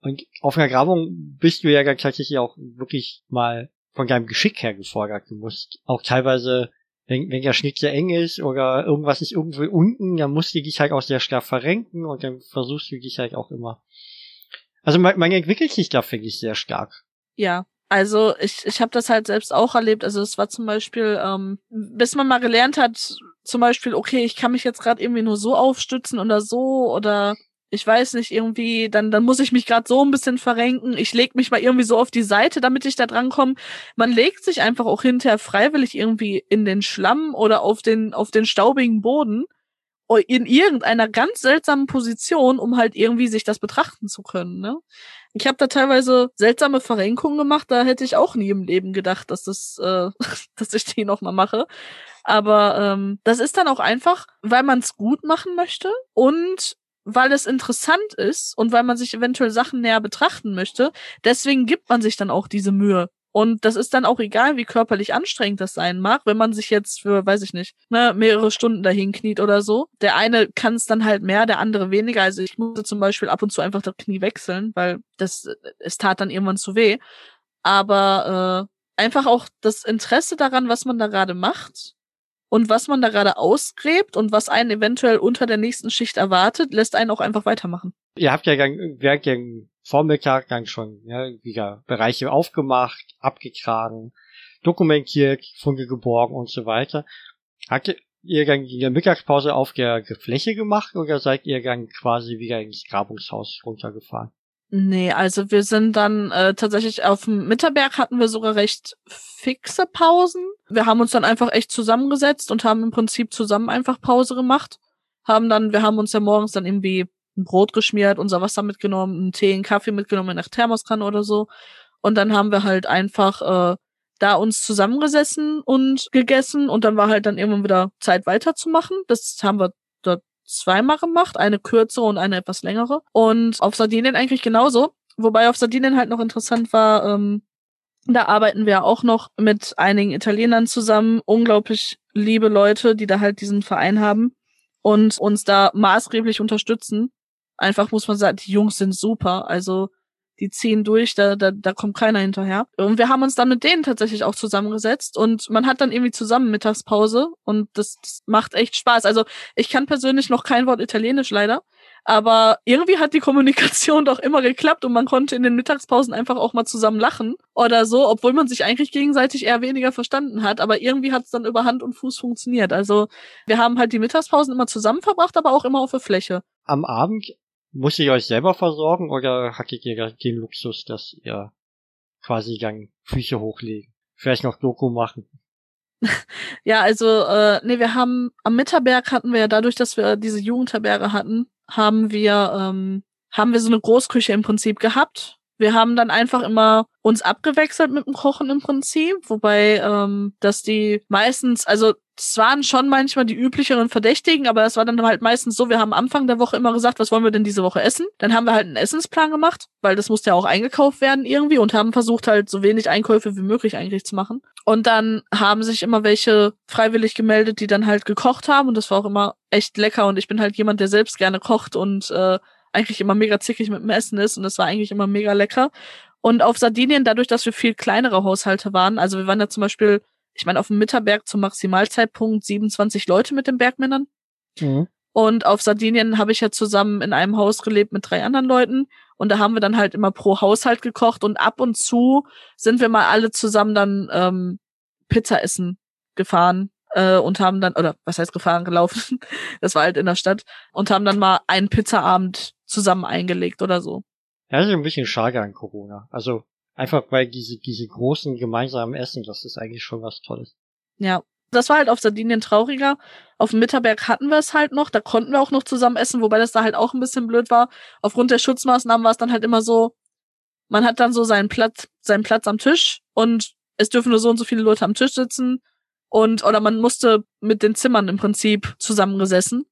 und auf einer Grabung bist du ja tatsächlich auch wirklich mal von deinem Geschick her gefordert. Du musst auch teilweise, wenn, wenn der Schnitt sehr eng ist oder irgendwas ist irgendwo unten, dann musst du dich halt auch sehr stark verrenken und dann versuchst du dich halt auch immer. Also man, man entwickelt sich da, finde ich, sehr stark. Ja, also ich, ich habe das halt selbst auch erlebt. Also es war zum Beispiel, ähm, bis man mal gelernt hat, zum Beispiel, okay, ich kann mich jetzt gerade irgendwie nur so aufstützen oder so oder ich weiß nicht, irgendwie, dann, dann muss ich mich gerade so ein bisschen verrenken. Ich leg mich mal irgendwie so auf die Seite, damit ich da dran komme. Man legt sich einfach auch hinterher freiwillig irgendwie in den Schlamm oder auf den, auf den staubigen Boden in irgendeiner ganz seltsamen Position, um halt irgendwie sich das betrachten zu können. Ne? Ich habe da teilweise seltsame Verrenkungen gemacht, da hätte ich auch nie im Leben gedacht, dass das, äh, dass ich die nochmal mache. Aber ähm, das ist dann auch einfach, weil man es gut machen möchte und weil es interessant ist und weil man sich eventuell Sachen näher betrachten möchte. Deswegen gibt man sich dann auch diese Mühe. Und das ist dann auch egal, wie körperlich anstrengend das sein mag, wenn man sich jetzt für, weiß ich nicht, ne, mehrere Stunden dahin kniet oder so. Der eine kann es dann halt mehr, der andere weniger. Also ich musste zum Beispiel ab und zu einfach das Knie wechseln, weil das, es tat dann irgendwann zu weh. Aber äh, einfach auch das Interesse daran, was man da gerade macht, und was man da gerade ausgräbt und was einen eventuell unter der nächsten Schicht erwartet, lässt einen auch einfach weitermachen. Ihr habt ja während dem Vormittag dann schon ja, wieder Bereiche aufgemacht, abgetragen, dokumentiert, Funde geborgen und so weiter. Habt ihr dann in der Mittagspause auf der Fläche gemacht oder seid ihr dann quasi wieder ins Grabungshaus runtergefahren? Nee, also wir sind dann äh, tatsächlich auf dem Mitterberg hatten wir sogar recht fixe Pausen. Wir haben uns dann einfach echt zusammengesetzt und haben im Prinzip zusammen einfach Pause gemacht. Haben dann, wir haben uns ja morgens dann irgendwie ein Brot geschmiert, unser Wasser mitgenommen, einen Tee, einen Kaffee mitgenommen der Thermoskanne oder so. Und dann haben wir halt einfach äh, da uns zusammengesessen und gegessen und dann war halt dann irgendwann wieder Zeit weiterzumachen. Das haben wir dort zweimal gemacht, eine kürzere und eine etwas längere. Und auf Sardinien eigentlich genauso. Wobei auf Sardinien halt noch interessant war, ähm, da arbeiten wir auch noch mit einigen Italienern zusammen. Unglaublich liebe Leute, die da halt diesen Verein haben und uns da maßgeblich unterstützen. Einfach muss man sagen, die Jungs sind super. Also die ziehen durch, da, da, da kommt keiner hinterher. Und wir haben uns dann mit denen tatsächlich auch zusammengesetzt und man hat dann irgendwie zusammen Mittagspause und das, das macht echt Spaß. Also ich kann persönlich noch kein Wort Italienisch leider, Aber irgendwie hat die Kommunikation doch immer geklappt und man konnte in den Mittagspausen einfach auch mal zusammen lachen oder so, obwohl man sich eigentlich gegenseitig eher weniger verstanden hat. Aber irgendwie hat es dann über Hand und Fuß funktioniert. Also wir haben halt die Mittagspausen immer zusammen verbracht, aber auch immer auf der Fläche. Am Abend muss ich euch selber versorgen oder hattet ihr den Luxus, dass ihr quasi dann Küche hochlegen? Vielleicht noch Doku machen? ja, also, äh, nee, wir haben am Mitterberg hatten wir ja dadurch, dass wir diese Jugendherberge hatten, haben wir, ähm, haben wir so eine Großküche im Prinzip gehabt. Wir haben dann einfach immer uns abgewechselt mit dem Kochen im Prinzip, wobei ähm, dass die meistens, also es waren schon manchmal die üblicheren Verdächtigen, aber es war dann halt meistens so, wir haben am Anfang der Woche immer gesagt, was wollen wir denn diese Woche essen? Dann haben wir halt einen Essensplan gemacht, weil das musste ja auch eingekauft werden irgendwie und haben versucht halt so wenig Einkäufe wie möglich eigentlich zu machen. Und dann haben sich immer welche freiwillig gemeldet, die dann halt gekocht haben und das war auch immer echt lecker und ich bin halt jemand, der selbst gerne kocht und äh, eigentlich immer mega zickig mit dem Essen ist und das war eigentlich immer mega lecker. Und auf Sardinien, dadurch, dass wir viel kleinere Haushalte waren, also wir waren ja zum Beispiel ich meine, auf dem Mitterberg zum Maximalzeitpunkt 27 Leute mit den Bergmännern. Mhm. Und auf Sardinien habe ich ja zusammen in einem Haus gelebt mit drei anderen Leuten. Und da haben wir dann halt immer pro Haushalt gekocht. Und ab und zu sind wir mal alle zusammen dann ähm, Pizza essen gefahren äh, und haben dann, oder was heißt gefahren, gelaufen. das war halt in der Stadt. Und haben dann mal einen Pizzaabend zusammen eingelegt oder so. Ja, das ist ein bisschen schade an Corona. Also Einfach weil diese, diese großen gemeinsamen Essen, das ist eigentlich schon was Tolles. Ja. Das war halt auf Sardinien trauriger. Auf dem Mitterberg hatten wir es halt noch, da konnten wir auch noch zusammen essen, wobei das da halt auch ein bisschen blöd war. Aufgrund der Schutzmaßnahmen war es dann halt immer so, man hat dann so seinen Platz, seinen Platz am Tisch und es dürfen nur so und so viele Leute am Tisch sitzen und oder man musste mit den Zimmern im Prinzip zusammengesessen.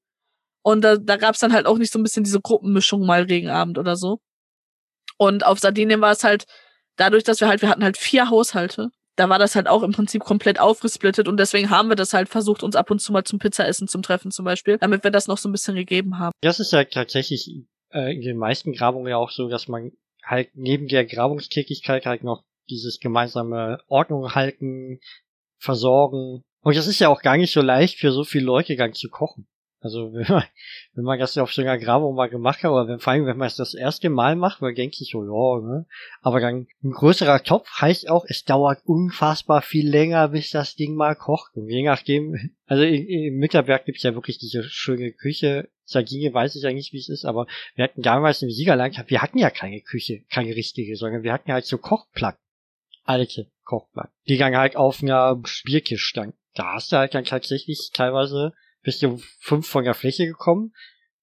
Und da, da gab es dann halt auch nicht so ein bisschen diese Gruppenmischung mal Regenabend oder so. Und auf Sardinien war es halt, dadurch, dass wir halt, wir hatten halt vier Haushalte, da war das halt auch im Prinzip komplett aufgesplittet und deswegen haben wir das halt versucht, uns ab und zu mal zum Pizzaessen zum Treffen zum Beispiel, damit wir das noch so ein bisschen gegeben haben. Das ist ja tatsächlich äh, in den meisten Grabungen ja auch so, dass man halt neben der Grabungstätigkeit halt noch dieses gemeinsame Ordnung halten, versorgen. Und das ist ja auch gar nicht so leicht für so viele Leute gang zu kochen. Also wenn man, wenn man das auf so einer Grabung mal gemacht hat, oder wenn, vor allem wenn man es das erste Mal macht, man denkt sich so, ja, ne? Aber dann ein größerer Topf heißt auch, es dauert unfassbar viel länger, bis das Ding mal kocht. Und je nachdem, also im Mitterberg gibt's ja wirklich diese schöne Küche. Sardinien weiß ich eigentlich, wie es ist, aber wir hatten damals im Siegerland, wir hatten ja keine Küche, keine richtige, sondern wir hatten halt so Kochplatten. Alte Kochplatten. Die dann halt auf einer Spierkisch standen. Da hast du halt dann tatsächlich teilweise bist du fünf von der Fläche gekommen.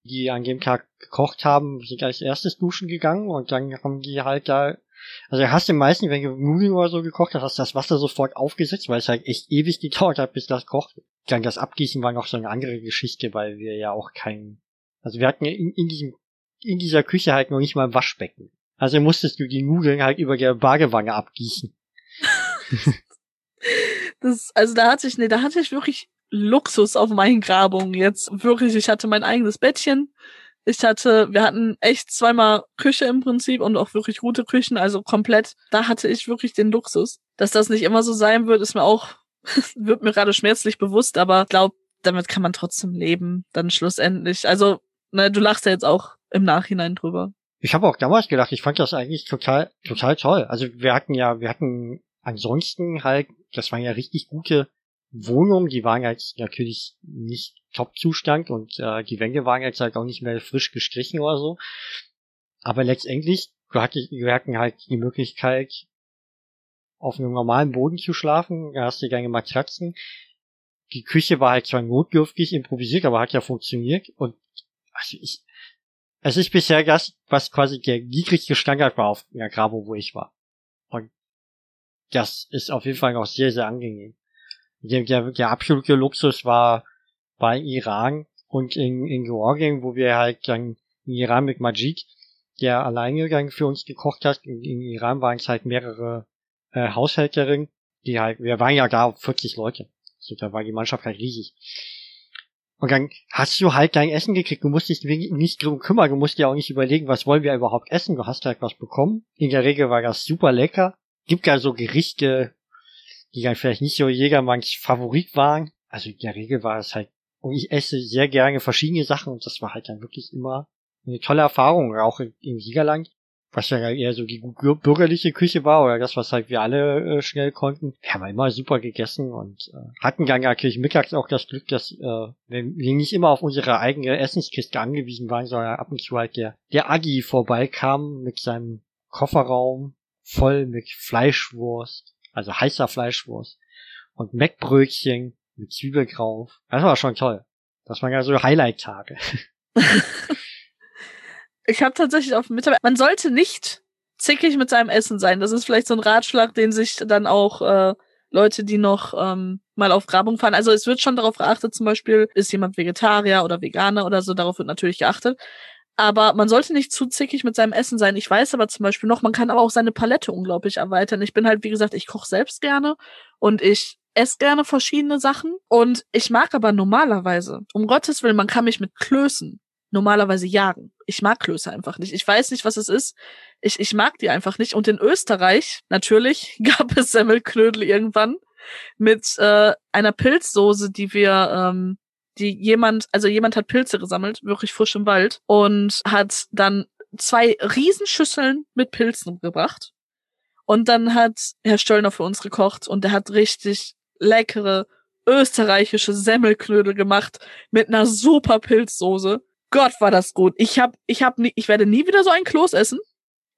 Die an dem Tag gekocht haben, sind als erstes duschen gegangen und dann haben die halt da, also hast du meisten, wenn du Nudeln oder so gekocht hast, hast du das Wasser sofort aufgesetzt, weil es halt echt ewig gedauert hat, bis das kocht. Dann das Abgießen war noch so eine andere Geschichte, weil wir ja auch kein, also wir hatten in, in diesem, in dieser Küche halt noch nicht mal ein Waschbecken. Also musstest du die Nudeln halt über der Badewanne abgießen. das, also da hatte ich, nee, da hatte ich wirklich Luxus auf meinen Grabungen jetzt. Wirklich, ich hatte mein eigenes Bettchen. Ich hatte, wir hatten echt zweimal Küche im Prinzip und auch wirklich gute Küchen, also komplett. Da hatte ich wirklich den Luxus. Dass das nicht immer so sein wird, ist mir auch, wird mir gerade schmerzlich bewusst, aber ich glaube, damit kann man trotzdem leben, dann schlussendlich. Also, ne, du lachst ja jetzt auch im Nachhinein drüber. Ich habe auch damals gedacht, ich fand das eigentlich total, total toll. Also wir hatten ja, wir hatten ansonsten halt, das waren ja richtig gute Wohnungen, die waren jetzt natürlich nicht Top-Zustand und äh, die Wände waren jetzt halt auch nicht mehr frisch gestrichen oder so. Aber letztendlich, du hattest, wir hatten halt die Möglichkeit, auf einem normalen Boden zu schlafen, da hast du deine Matratzen. Die Küche war halt zwar notdürftig improvisiert, aber hat ja funktioniert und also ich, es ist bisher das, was quasi der niedrigste Standard war auf der Grabo, wo ich war. Das ist auf jeden Fall noch sehr, sehr angenehm der, der, der absolute Luxus war bei Iran und in, in Georgien, wo wir halt dann in Iran mit Majid, der alleine dann für uns gekocht hat. In, in Iran waren es halt mehrere äh, Haushälterinnen, die halt, wir waren ja da 40 Leute. So, da war die Mannschaft halt riesig. Und dann hast du halt dein Essen gekriegt. Du musst dich nicht drum kümmern. Du musst dir auch nicht überlegen, was wollen wir überhaupt essen. Du hast halt was bekommen. In der Regel war das super lecker. Gibt ja so Gerichte, die dann vielleicht nicht so Jägermanns Favorit waren. Also in der Regel war es halt, und ich esse sehr gerne verschiedene Sachen und das war halt dann wirklich immer eine tolle Erfahrung, auch im Siegerland was ja eher so die bürgerliche Küche war oder das, was halt wir alle äh, schnell konnten. Wir haben immer super gegessen und äh, hatten dann natürlich mittags auch das Glück, dass äh, wir nicht immer auf unsere eigene Essenskiste angewiesen waren, sondern ab und zu halt der, der Agi vorbeikam mit seinem Kofferraum voll mit Fleischwurst, also heißer Fleischwurst und Meckbrötchen mit Zwiebel drauf. Das war schon toll. Das waren ja so Highlight-Tage. Ich habe tatsächlich auf Mitarbeiter. Man sollte nicht zickig mit seinem Essen sein. Das ist vielleicht so ein Ratschlag, den sich dann auch äh, Leute, die noch ähm, mal auf Grabung fahren. Also es wird schon darauf geachtet, zum Beispiel, ist jemand Vegetarier oder Veganer oder so, darauf wird natürlich geachtet. Aber man sollte nicht zu zickig mit seinem Essen sein. Ich weiß aber zum Beispiel noch, man kann aber auch seine Palette unglaublich erweitern. Ich bin halt, wie gesagt, ich koche selbst gerne und ich esse gerne verschiedene Sachen. Und ich mag aber normalerweise, um Gottes Willen, man kann mich mit Klößen normalerweise jagen. Ich mag Klöße einfach nicht. Ich weiß nicht, was es ist. Ich, ich mag die einfach nicht. Und in Österreich, natürlich, gab es Semmelknödel irgendwann mit äh, einer Pilzsoße, die wir, ähm, die jemand, also jemand hat Pilze gesammelt, wirklich frisch im Wald, und hat dann zwei Riesenschüsseln mit Pilzen gebracht. Und dann hat Herr Stöllner für uns gekocht und der hat richtig leckere österreichische Semmelknödel gemacht mit einer super Pilzsoße. Gott, war das gut. Ich hab, ich hab nie, ich werde nie wieder so ein Kloß essen.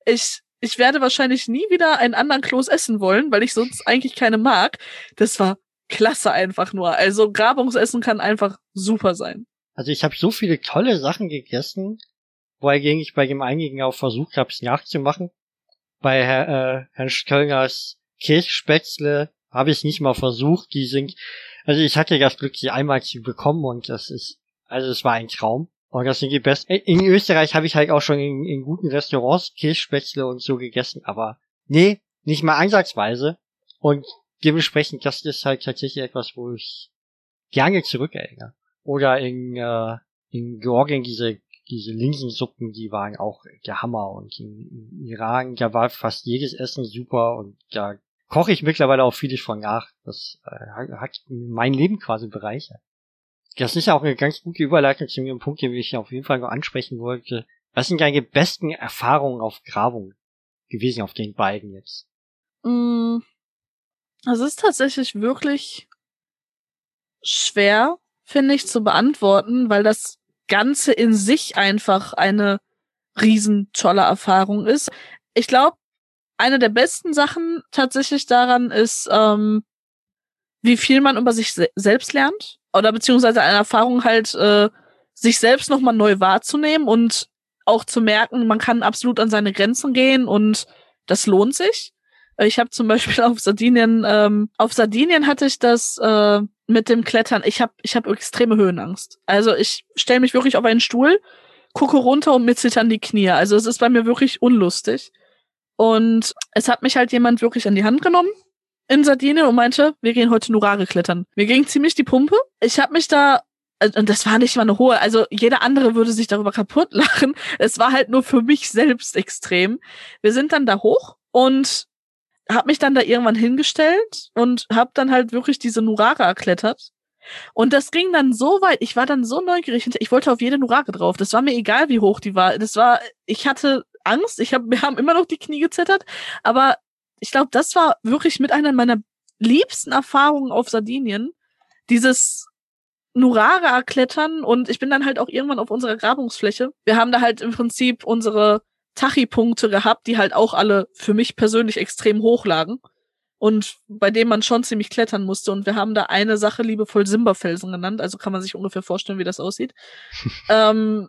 Ich, ich werde wahrscheinlich nie wieder einen anderen Kloß essen wollen, weil ich sonst eigentlich keine mag. Das war klasse einfach nur. Also Grabungsessen kann einfach super sein. Also ich habe so viele tolle Sachen gegessen, wohingegen ich bei dem einigen auch versucht habe, es nachzumachen. Bei Herr, äh, Herrn Stöllners Kirchspätzle habe ich nicht mal versucht. Die sind, also ich hatte das Glück, sie einmal zu bekommen und das ist, also es war ein Traum. Und das sind die besten. In Österreich habe ich halt auch schon in, in guten Restaurants Kirschspätzle und so gegessen, aber nee, nicht mal ansatzweise. Und dementsprechend, das ist halt tatsächlich etwas, wo ich gerne zurückerinnere. Oder in, äh, in Georgien diese, diese Linsensuppen, die waren auch der Hammer. Und in, in Iran, da war fast jedes Essen super und da koche ich mittlerweile auch vieles von nach. Das äh, hat mein Leben quasi bereichert. Das ist ja auch eine ganz gute Überleitung zu einem Punkt, den ich auf jeden Fall noch ansprechen wollte. Was sind deine besten Erfahrungen auf Grabung gewesen auf den beiden jetzt? Mm, es ist tatsächlich wirklich schwer, finde ich, zu beantworten, weil das Ganze in sich einfach eine riesen tolle Erfahrung ist. Ich glaube, eine der besten Sachen tatsächlich daran ist, ähm, wie viel man über sich se selbst lernt oder beziehungsweise eine Erfahrung halt, äh, sich selbst nochmal neu wahrzunehmen und auch zu merken, man kann absolut an seine Grenzen gehen und das lohnt sich. Ich habe zum Beispiel auf Sardinien, ähm, auf Sardinien hatte ich das äh, mit dem Klettern. Ich habe ich hab extreme Höhenangst. Also ich stelle mich wirklich auf einen Stuhl, gucke runter und mir zittern die Knie. Also es ist bei mir wirklich unlustig. Und es hat mich halt jemand wirklich an die Hand genommen in Sardinien und meinte, wir gehen heute Nurare klettern. Mir ging ziemlich die Pumpe. Ich habe mich da äh, und das war nicht mal eine hohe, also jeder andere würde sich darüber kaputt lachen. Es war halt nur für mich selbst extrem. Wir sind dann da hoch und hab mich dann da irgendwann hingestellt und hab dann halt wirklich diese Nurare erklettert. Und das ging dann so weit, ich war dann so neugierig, ich wollte auf jede Nurare drauf. Das war mir egal, wie hoch die war. Das war, ich hatte Angst, ich hab, wir haben immer noch die Knie gezittert, aber ich glaube, das war wirklich mit einer meiner liebsten Erfahrungen auf Sardinien. Dieses Nurara klettern und ich bin dann halt auch irgendwann auf unserer Grabungsfläche. Wir haben da halt im Prinzip unsere Tachi-Punkte gehabt, die halt auch alle für mich persönlich extrem hoch lagen und bei dem man schon ziemlich klettern musste. Und wir haben da eine Sache liebevoll Simberfelsen genannt, also kann man sich ungefähr vorstellen, wie das aussieht. ähm,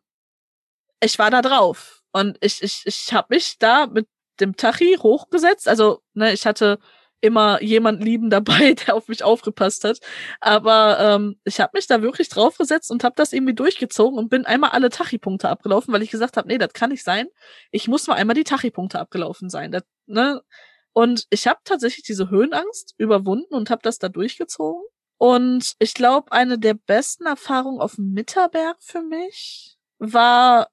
ich war da drauf und ich ich ich habe mich da mit dem Tachi hochgesetzt. Also, ne, ich hatte immer jemand lieben dabei, der auf mich aufgepasst hat. Aber ähm, ich habe mich da wirklich draufgesetzt und habe das irgendwie durchgezogen und bin einmal alle Tachi-Punkte abgelaufen, weil ich gesagt habe, nee, das kann nicht sein. Ich muss mal einmal die Tachi-Punkte abgelaufen sein. Das, ne? Und ich habe tatsächlich diese Höhenangst überwunden und habe das da durchgezogen. Und ich glaube, eine der besten Erfahrungen auf dem Mitterberg für mich war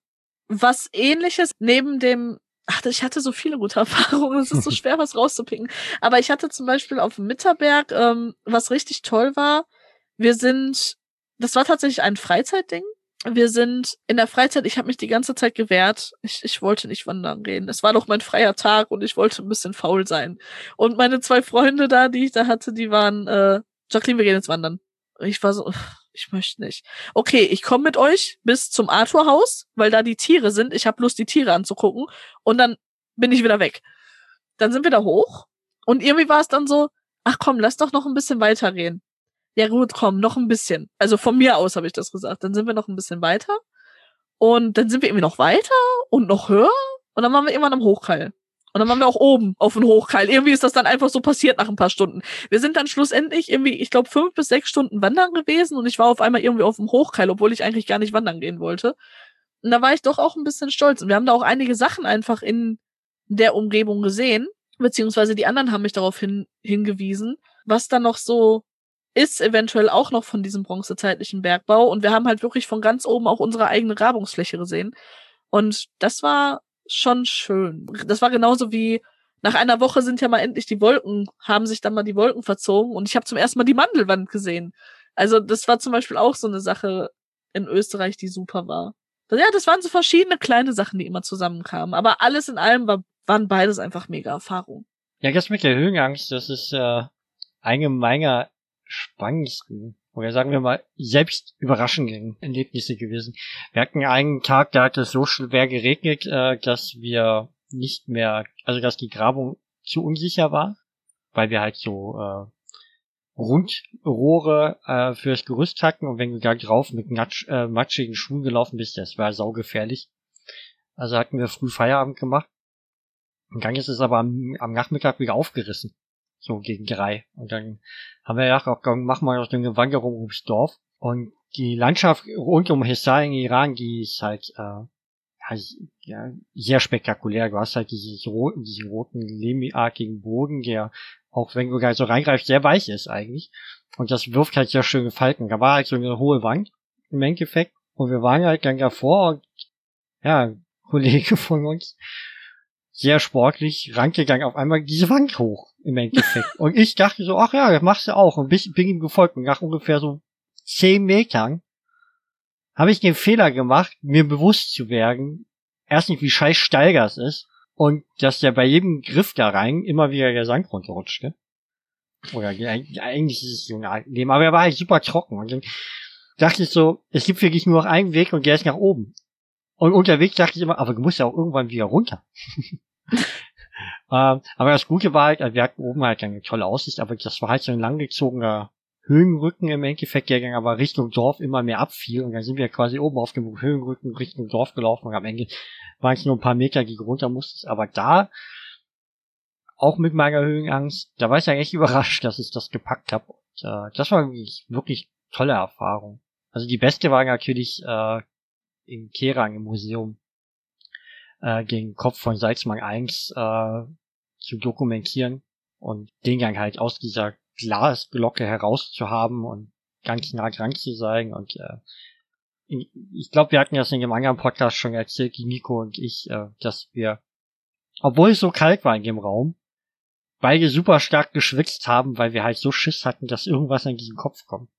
was ähnliches neben dem Ach, ich hatte so viele gute Erfahrungen. Es ist so schwer, was rauszupicken. Aber ich hatte zum Beispiel auf dem Mitterberg, ähm, was richtig toll war. Wir sind, das war tatsächlich ein Freizeitding. wir sind in der Freizeit, ich habe mich die ganze Zeit gewehrt. Ich, ich wollte nicht wandern gehen. Es war doch mein freier Tag und ich wollte ein bisschen faul sein. Und meine zwei Freunde da, die ich da hatte, die waren, äh, Jacqueline, wir gehen jetzt wandern. Ich war so, ich möchte nicht. Okay, ich komme mit euch bis zum Arthur-Haus, weil da die Tiere sind. Ich habe Lust, die Tiere anzugucken. Und dann bin ich wieder weg. Dann sind wir da hoch. Und irgendwie war es dann so, ach komm, lass doch noch ein bisschen weitergehen ja gut, komm, noch ein bisschen. Also von mir aus habe ich das gesagt. Dann sind wir noch ein bisschen weiter. Und dann sind wir irgendwie noch weiter und noch höher. Und dann waren wir irgendwann am Hochkeil. Und dann waren wir auch oben auf dem Hochkeil. Irgendwie ist das dann einfach so passiert nach ein paar Stunden. Wir sind dann schlussendlich irgendwie, ich glaube, fünf bis sechs Stunden wandern gewesen und ich war auf einmal irgendwie auf dem Hochkeil, obwohl ich eigentlich gar nicht wandern gehen wollte. Und da war ich doch auch ein bisschen stolz. Und wir haben da auch einige Sachen einfach in der Umgebung gesehen, beziehungsweise die anderen haben mich darauf hin, hingewiesen, was dann noch so ist eventuell auch noch von diesem bronzezeitlichen Bergbau. Und wir haben halt wirklich von ganz oben auch unsere eigene Grabungsfläche gesehen. Und das war schon schön. Das war genauso wie nach einer Woche sind ja mal endlich die Wolken, haben sich dann mal die Wolken verzogen und ich habe zum ersten Mal die Mandelwand gesehen. Also das war zum Beispiel auch so eine Sache in Österreich, die super war. Ja, das waren so verschiedene kleine Sachen, die immer zusammenkamen. Aber alles in allem war, waren beides einfach mega Erfahrungen. Ja, das mit der Höhenangst, das ist äh, allgemeiner spannendsten oder sagen wir mal selbst überraschenden Erlebnisse gewesen. Wir hatten einen Tag, da hat es so schwer geregnet, äh, dass wir nicht mehr, also dass die Grabung zu unsicher war, weil wir halt so äh, Rundrohre äh, fürs Gerüst hatten und wenn du da drauf mit natsch, äh, matschigen Schuhen gelaufen bist, das war saugefährlich. Also hatten wir früh Feierabend gemacht. Und dann ist es aber am, am Nachmittag wieder aufgerissen so gegen drei. Und dann haben wir gedacht, auch, machen wir noch eine Wanderung ums Dorf. Und die Landschaft rund um Hessar in Iran, die ist halt äh, ja, sehr spektakulär. Du hast halt dieses roten, diesen roten lehmartigen Boden, der auch wenn du da so reingreifst, sehr weich ist eigentlich. Und das wirft halt sehr schöne Falten. Da war halt so eine hohe Wand im Endeffekt. Und wir waren halt dann davor und ja, Kollege von uns sehr sportlich rangegangen, auf einmal diese Wand hoch im Endeffekt. und ich dachte so, ach ja, das machst du auch. Und bin, ihm gefolgt und nach ungefähr so zehn Metern habe ich den Fehler gemacht, mir bewusst zu werden, erstens wie scheiß steil das ist und dass der bei jedem Griff da rein immer wieder der Sand runterrutschte. Oder eigentlich ist es so ein Leben, aber er war halt super trocken. Und dann dachte ich so, es gibt wirklich nur noch einen Weg und der ist nach oben. Und unterwegs dachte ich immer, aber du musst ja auch irgendwann wieder runter. ähm, aber das Gute war halt, wir hatten oben halt eine tolle Aussicht, aber das war halt so ein langgezogener Höhenrücken im Endeffekt, der dann aber Richtung Dorf immer mehr abfiel und dann sind wir quasi oben auf dem Höhenrücken Richtung Dorf gelaufen und am Ende waren es nur ein paar Meter, die runter musstest, aber da auch mit meiner Höhenangst, da war ich ja echt überrascht, dass ich das gepackt habe. Und, äh, das war wirklich, wirklich tolle Erfahrung. Also die beste war natürlich äh, in Kerang im Museum äh, den Kopf von Salzmann 1 äh, zu dokumentieren und den Gang halt aus dieser Glasglocke herauszuhaben und ganz nah dran zu sein und äh, ich glaube, wir hatten das in dem anderen Podcast schon erzählt, die Nico und ich, äh, dass wir, obwohl es so kalt war in dem Raum, beide super stark geschwitzt haben, weil wir halt so Schiss hatten, dass irgendwas in diesen Kopf kommt.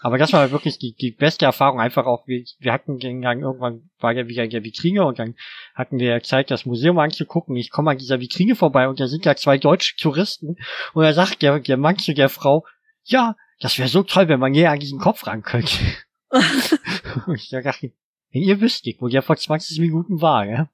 Aber das war wirklich die, die beste Erfahrung. Einfach auch, wir, wir hatten dann irgendwann war ja wieder in der Vitrine und dann hatten wir Zeit, das Museum anzugucken. Ich komme an dieser Vitrine vorbei und da sind ja zwei deutsche Touristen und da sagt der, der Mann zu der Frau, ja, das wäre so toll, wenn man hier an diesen Kopf ran könnte. und ich dachte, wenn ihr wüsstet, wo der vor 20 Minuten war, ja.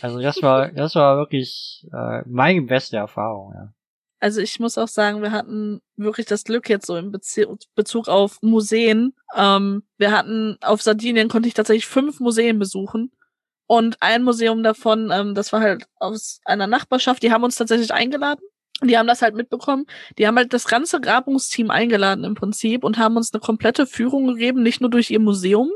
Also das war, das war wirklich äh, meine beste Erfahrung, ja. Also ich muss auch sagen, wir hatten wirklich das Glück jetzt so im Bezug auf Museen. Ähm, wir hatten auf Sardinien konnte ich tatsächlich fünf Museen besuchen. Und ein Museum davon, ähm, das war halt aus einer Nachbarschaft, die haben uns tatsächlich eingeladen. Die haben das halt mitbekommen. Die haben halt das ganze Grabungsteam eingeladen im Prinzip und haben uns eine komplette Führung gegeben, nicht nur durch ihr Museum.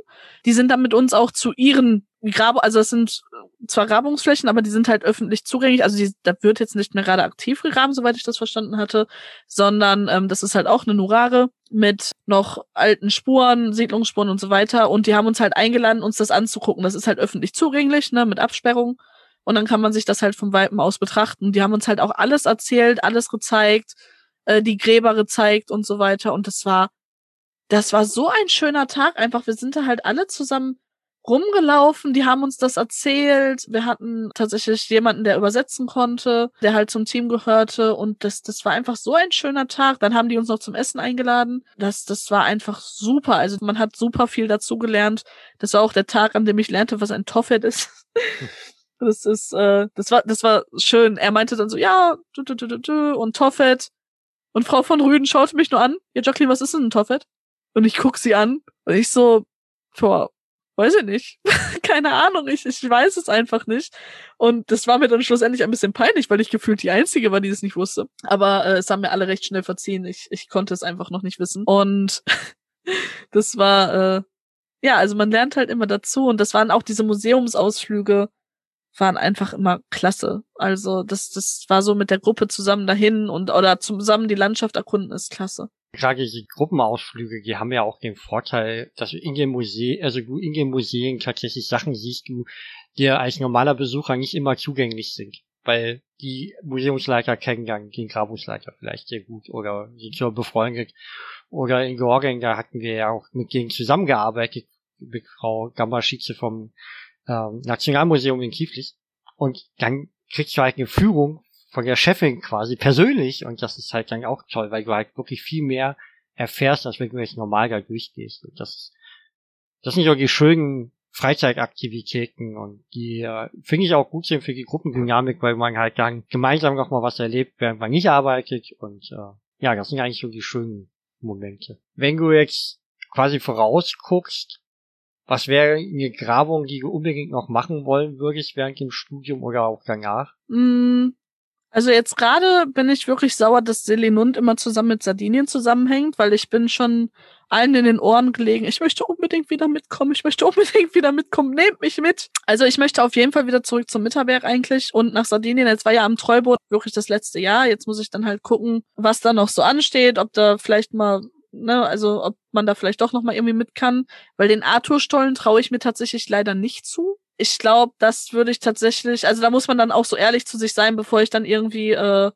Die sind dann mit uns auch zu ihren Grab, also es sind zwar Grabungsflächen, aber die sind halt öffentlich zugänglich. Also die, da wird jetzt nicht mehr gerade aktiv gegraben, soweit ich das verstanden hatte, sondern ähm, das ist halt auch eine Nurare mit noch alten Spuren, Siedlungsspuren und so weiter. Und die haben uns halt eingeladen, uns das anzugucken. Das ist halt öffentlich zugänglich, ne, mit Absperrung. Und dann kann man sich das halt vom Weitem aus betrachten. Die haben uns halt auch alles erzählt, alles gezeigt, äh, die Gräber gezeigt und so weiter. Und das war das war so ein schöner Tag einfach. Wir sind da halt alle zusammen rumgelaufen, die haben uns das erzählt. Wir hatten tatsächlich jemanden, der übersetzen konnte, der halt zum Team gehörte und das, das war einfach so ein schöner Tag. Dann haben die uns noch zum Essen eingeladen. Das, das war einfach super. Also man hat super viel dazu gelernt. Das war auch der Tag, an dem ich lernte, was ein Toffet ist. das ist, äh, das war, das war schön. Er meinte dann so, ja, du, du, du, du, du, und Toffet. Und Frau von Rüden schaute mich nur an. Ja, Jacqueline, was ist denn ein Toffet? Und ich guck sie an und ich so, boah, weiß ich nicht. Keine Ahnung, ich, ich weiß es einfach nicht. Und das war mir dann schlussendlich ein bisschen peinlich, weil ich gefühlt die Einzige war, die es nicht wusste. Aber äh, es haben mir alle recht schnell verziehen. Ich, ich konnte es einfach noch nicht wissen. Und das war, äh, ja, also man lernt halt immer dazu. Und das waren auch diese Museumsausflüge, waren einfach immer klasse. Also das, das war so mit der Gruppe zusammen dahin und oder zusammen die Landschaft erkunden ist klasse gerade die Gruppenausflüge, die haben ja auch den Vorteil, dass du in den Museen, also du in den Museen tatsächlich Sachen siehst, du dir als normaler Besucher nicht immer zugänglich sind. Weil die Museumsleiter kennen den Grabungsleiter vielleicht sehr gut oder sind so befreundet. Oder in Georgien, da hatten wir ja auch mit denen zusammengearbeitet, mit Frau Gammaschize vom ähm, Nationalmuseum in Kieflis. Und dann kriegst du halt eine Führung von der Chefin quasi persönlich und das ist halt dann auch toll, weil du halt wirklich viel mehr erfährst, als wenn du jetzt normal da durchgehst. Und das, das sind ja die schönen Freizeitaktivitäten und die äh, finde ich auch gut sind für die Gruppendynamik, weil man halt dann gemeinsam noch mal was erlebt, während man nicht arbeitet und äh, ja, das sind eigentlich so die schönen Momente. Wenn du jetzt quasi vorausguckst, was wäre eine Grabung, die du unbedingt noch machen wollen würdest während dem Studium oder auch danach? Mm, also jetzt gerade bin ich wirklich sauer, dass Selinund immer zusammen mit Sardinien zusammenhängt, weil ich bin schon allen in den Ohren gelegen. Ich möchte unbedingt wieder mitkommen. Ich möchte unbedingt wieder mitkommen. Nehmt mich mit. Also ich möchte auf jeden Fall wieder zurück zum Mitterberg eigentlich und nach Sardinien. Jetzt war ja am Treuboot wirklich das letzte Jahr. Jetzt muss ich dann halt gucken, was da noch so ansteht, ob da vielleicht mal ne, also ob man da vielleicht doch noch mal irgendwie mit kann, weil den Arthur-Stollen traue ich mir tatsächlich leider nicht zu ich glaube, das würde ich tatsächlich, also da muss man dann auch so ehrlich zu sich sein, bevor ich dann irgendwie äh,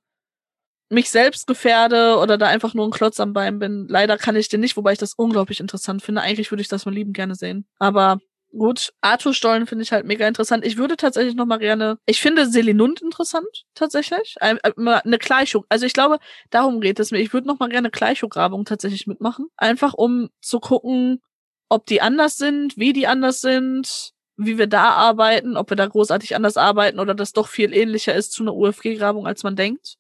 mich selbst gefährde oder da einfach nur ein Klotz am Bein bin. Leider kann ich den nicht, wobei ich das unglaublich interessant finde. Eigentlich würde ich das mal lieben gerne sehen. Aber gut, Arthur-Stollen finde ich halt mega interessant. Ich würde tatsächlich noch mal gerne, ich finde Selinund interessant, tatsächlich. Äh, eine Gleichung. Also ich glaube, darum geht es mir. Ich würde noch mal gerne Gleichograbung tatsächlich mitmachen. Einfach um zu gucken, ob die anders sind, wie die anders sind, wie wir da arbeiten, ob wir da großartig anders arbeiten oder das doch viel ähnlicher ist zu einer UFG-Grabung, als man denkt.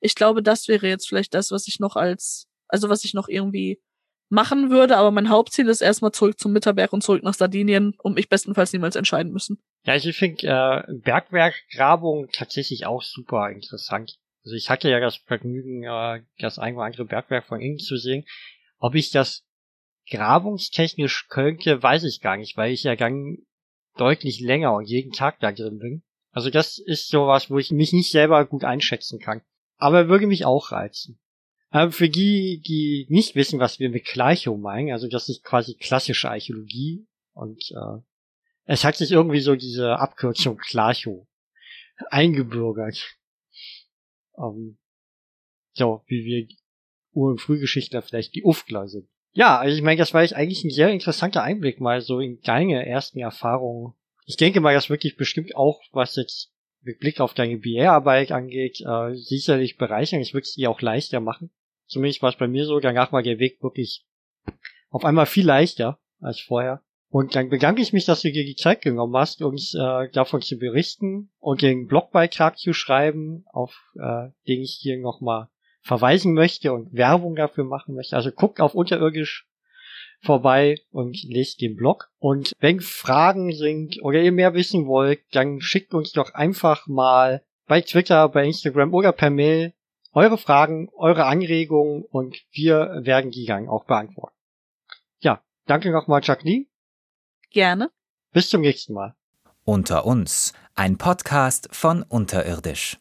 Ich glaube, das wäre jetzt vielleicht das, was ich noch als, also was ich noch irgendwie machen würde, aber mein Hauptziel ist erstmal zurück zum Mitterberg und zurück nach Sardinien, um mich bestenfalls niemals entscheiden müssen. Ja, ich finde äh, Bergwerkgrabung tatsächlich auch super interessant. Also ich hatte ja das Vergnügen, äh, das ein oder andere Bergwerk von innen zu sehen. Ob ich das grabungstechnisch könnte, weiß ich gar nicht, weil ich ja gang deutlich länger und jeden Tag da drin bin. Also das ist sowas, wo ich mich nicht selber gut einschätzen kann. Aber würde mich auch reizen. Aber für die, die nicht wissen, was wir mit Gleichung meinen, also das ist quasi klassische Archäologie und äh, es hat sich irgendwie so diese Abkürzung Klarcho eingebürgert. Ähm, so, wie wir Ur- und Frühgeschichtler vielleicht die Ufgler sind. Ja, also ich meine, das war eigentlich ein sehr interessanter Einblick mal so in deine ersten Erfahrungen. Ich denke mal, das wirklich bestimmt auch, was jetzt mit Blick auf deine BR-Arbeit angeht, äh, sicherlich bereichern. Es wird es dir auch leichter machen. Zumindest war es bei mir so. Danach war der Weg wirklich auf einmal viel leichter als vorher. Und dann bedanke ich mich, dass du dir die Zeit genommen hast, uns äh, davon zu berichten und den Blogbeitrag zu schreiben, auf äh, den ich hier nochmal verweisen möchte und Werbung dafür machen möchte, also guckt auf unterirdisch vorbei und lest den Blog. Und wenn Fragen sind oder ihr mehr wissen wollt, dann schickt uns doch einfach mal bei Twitter, bei Instagram oder per Mail eure Fragen, eure Anregungen und wir werden die dann auch beantworten. Ja, danke nochmal, Jacqueline. Gerne. Bis zum nächsten Mal. Unter uns, ein Podcast von Unterirdisch.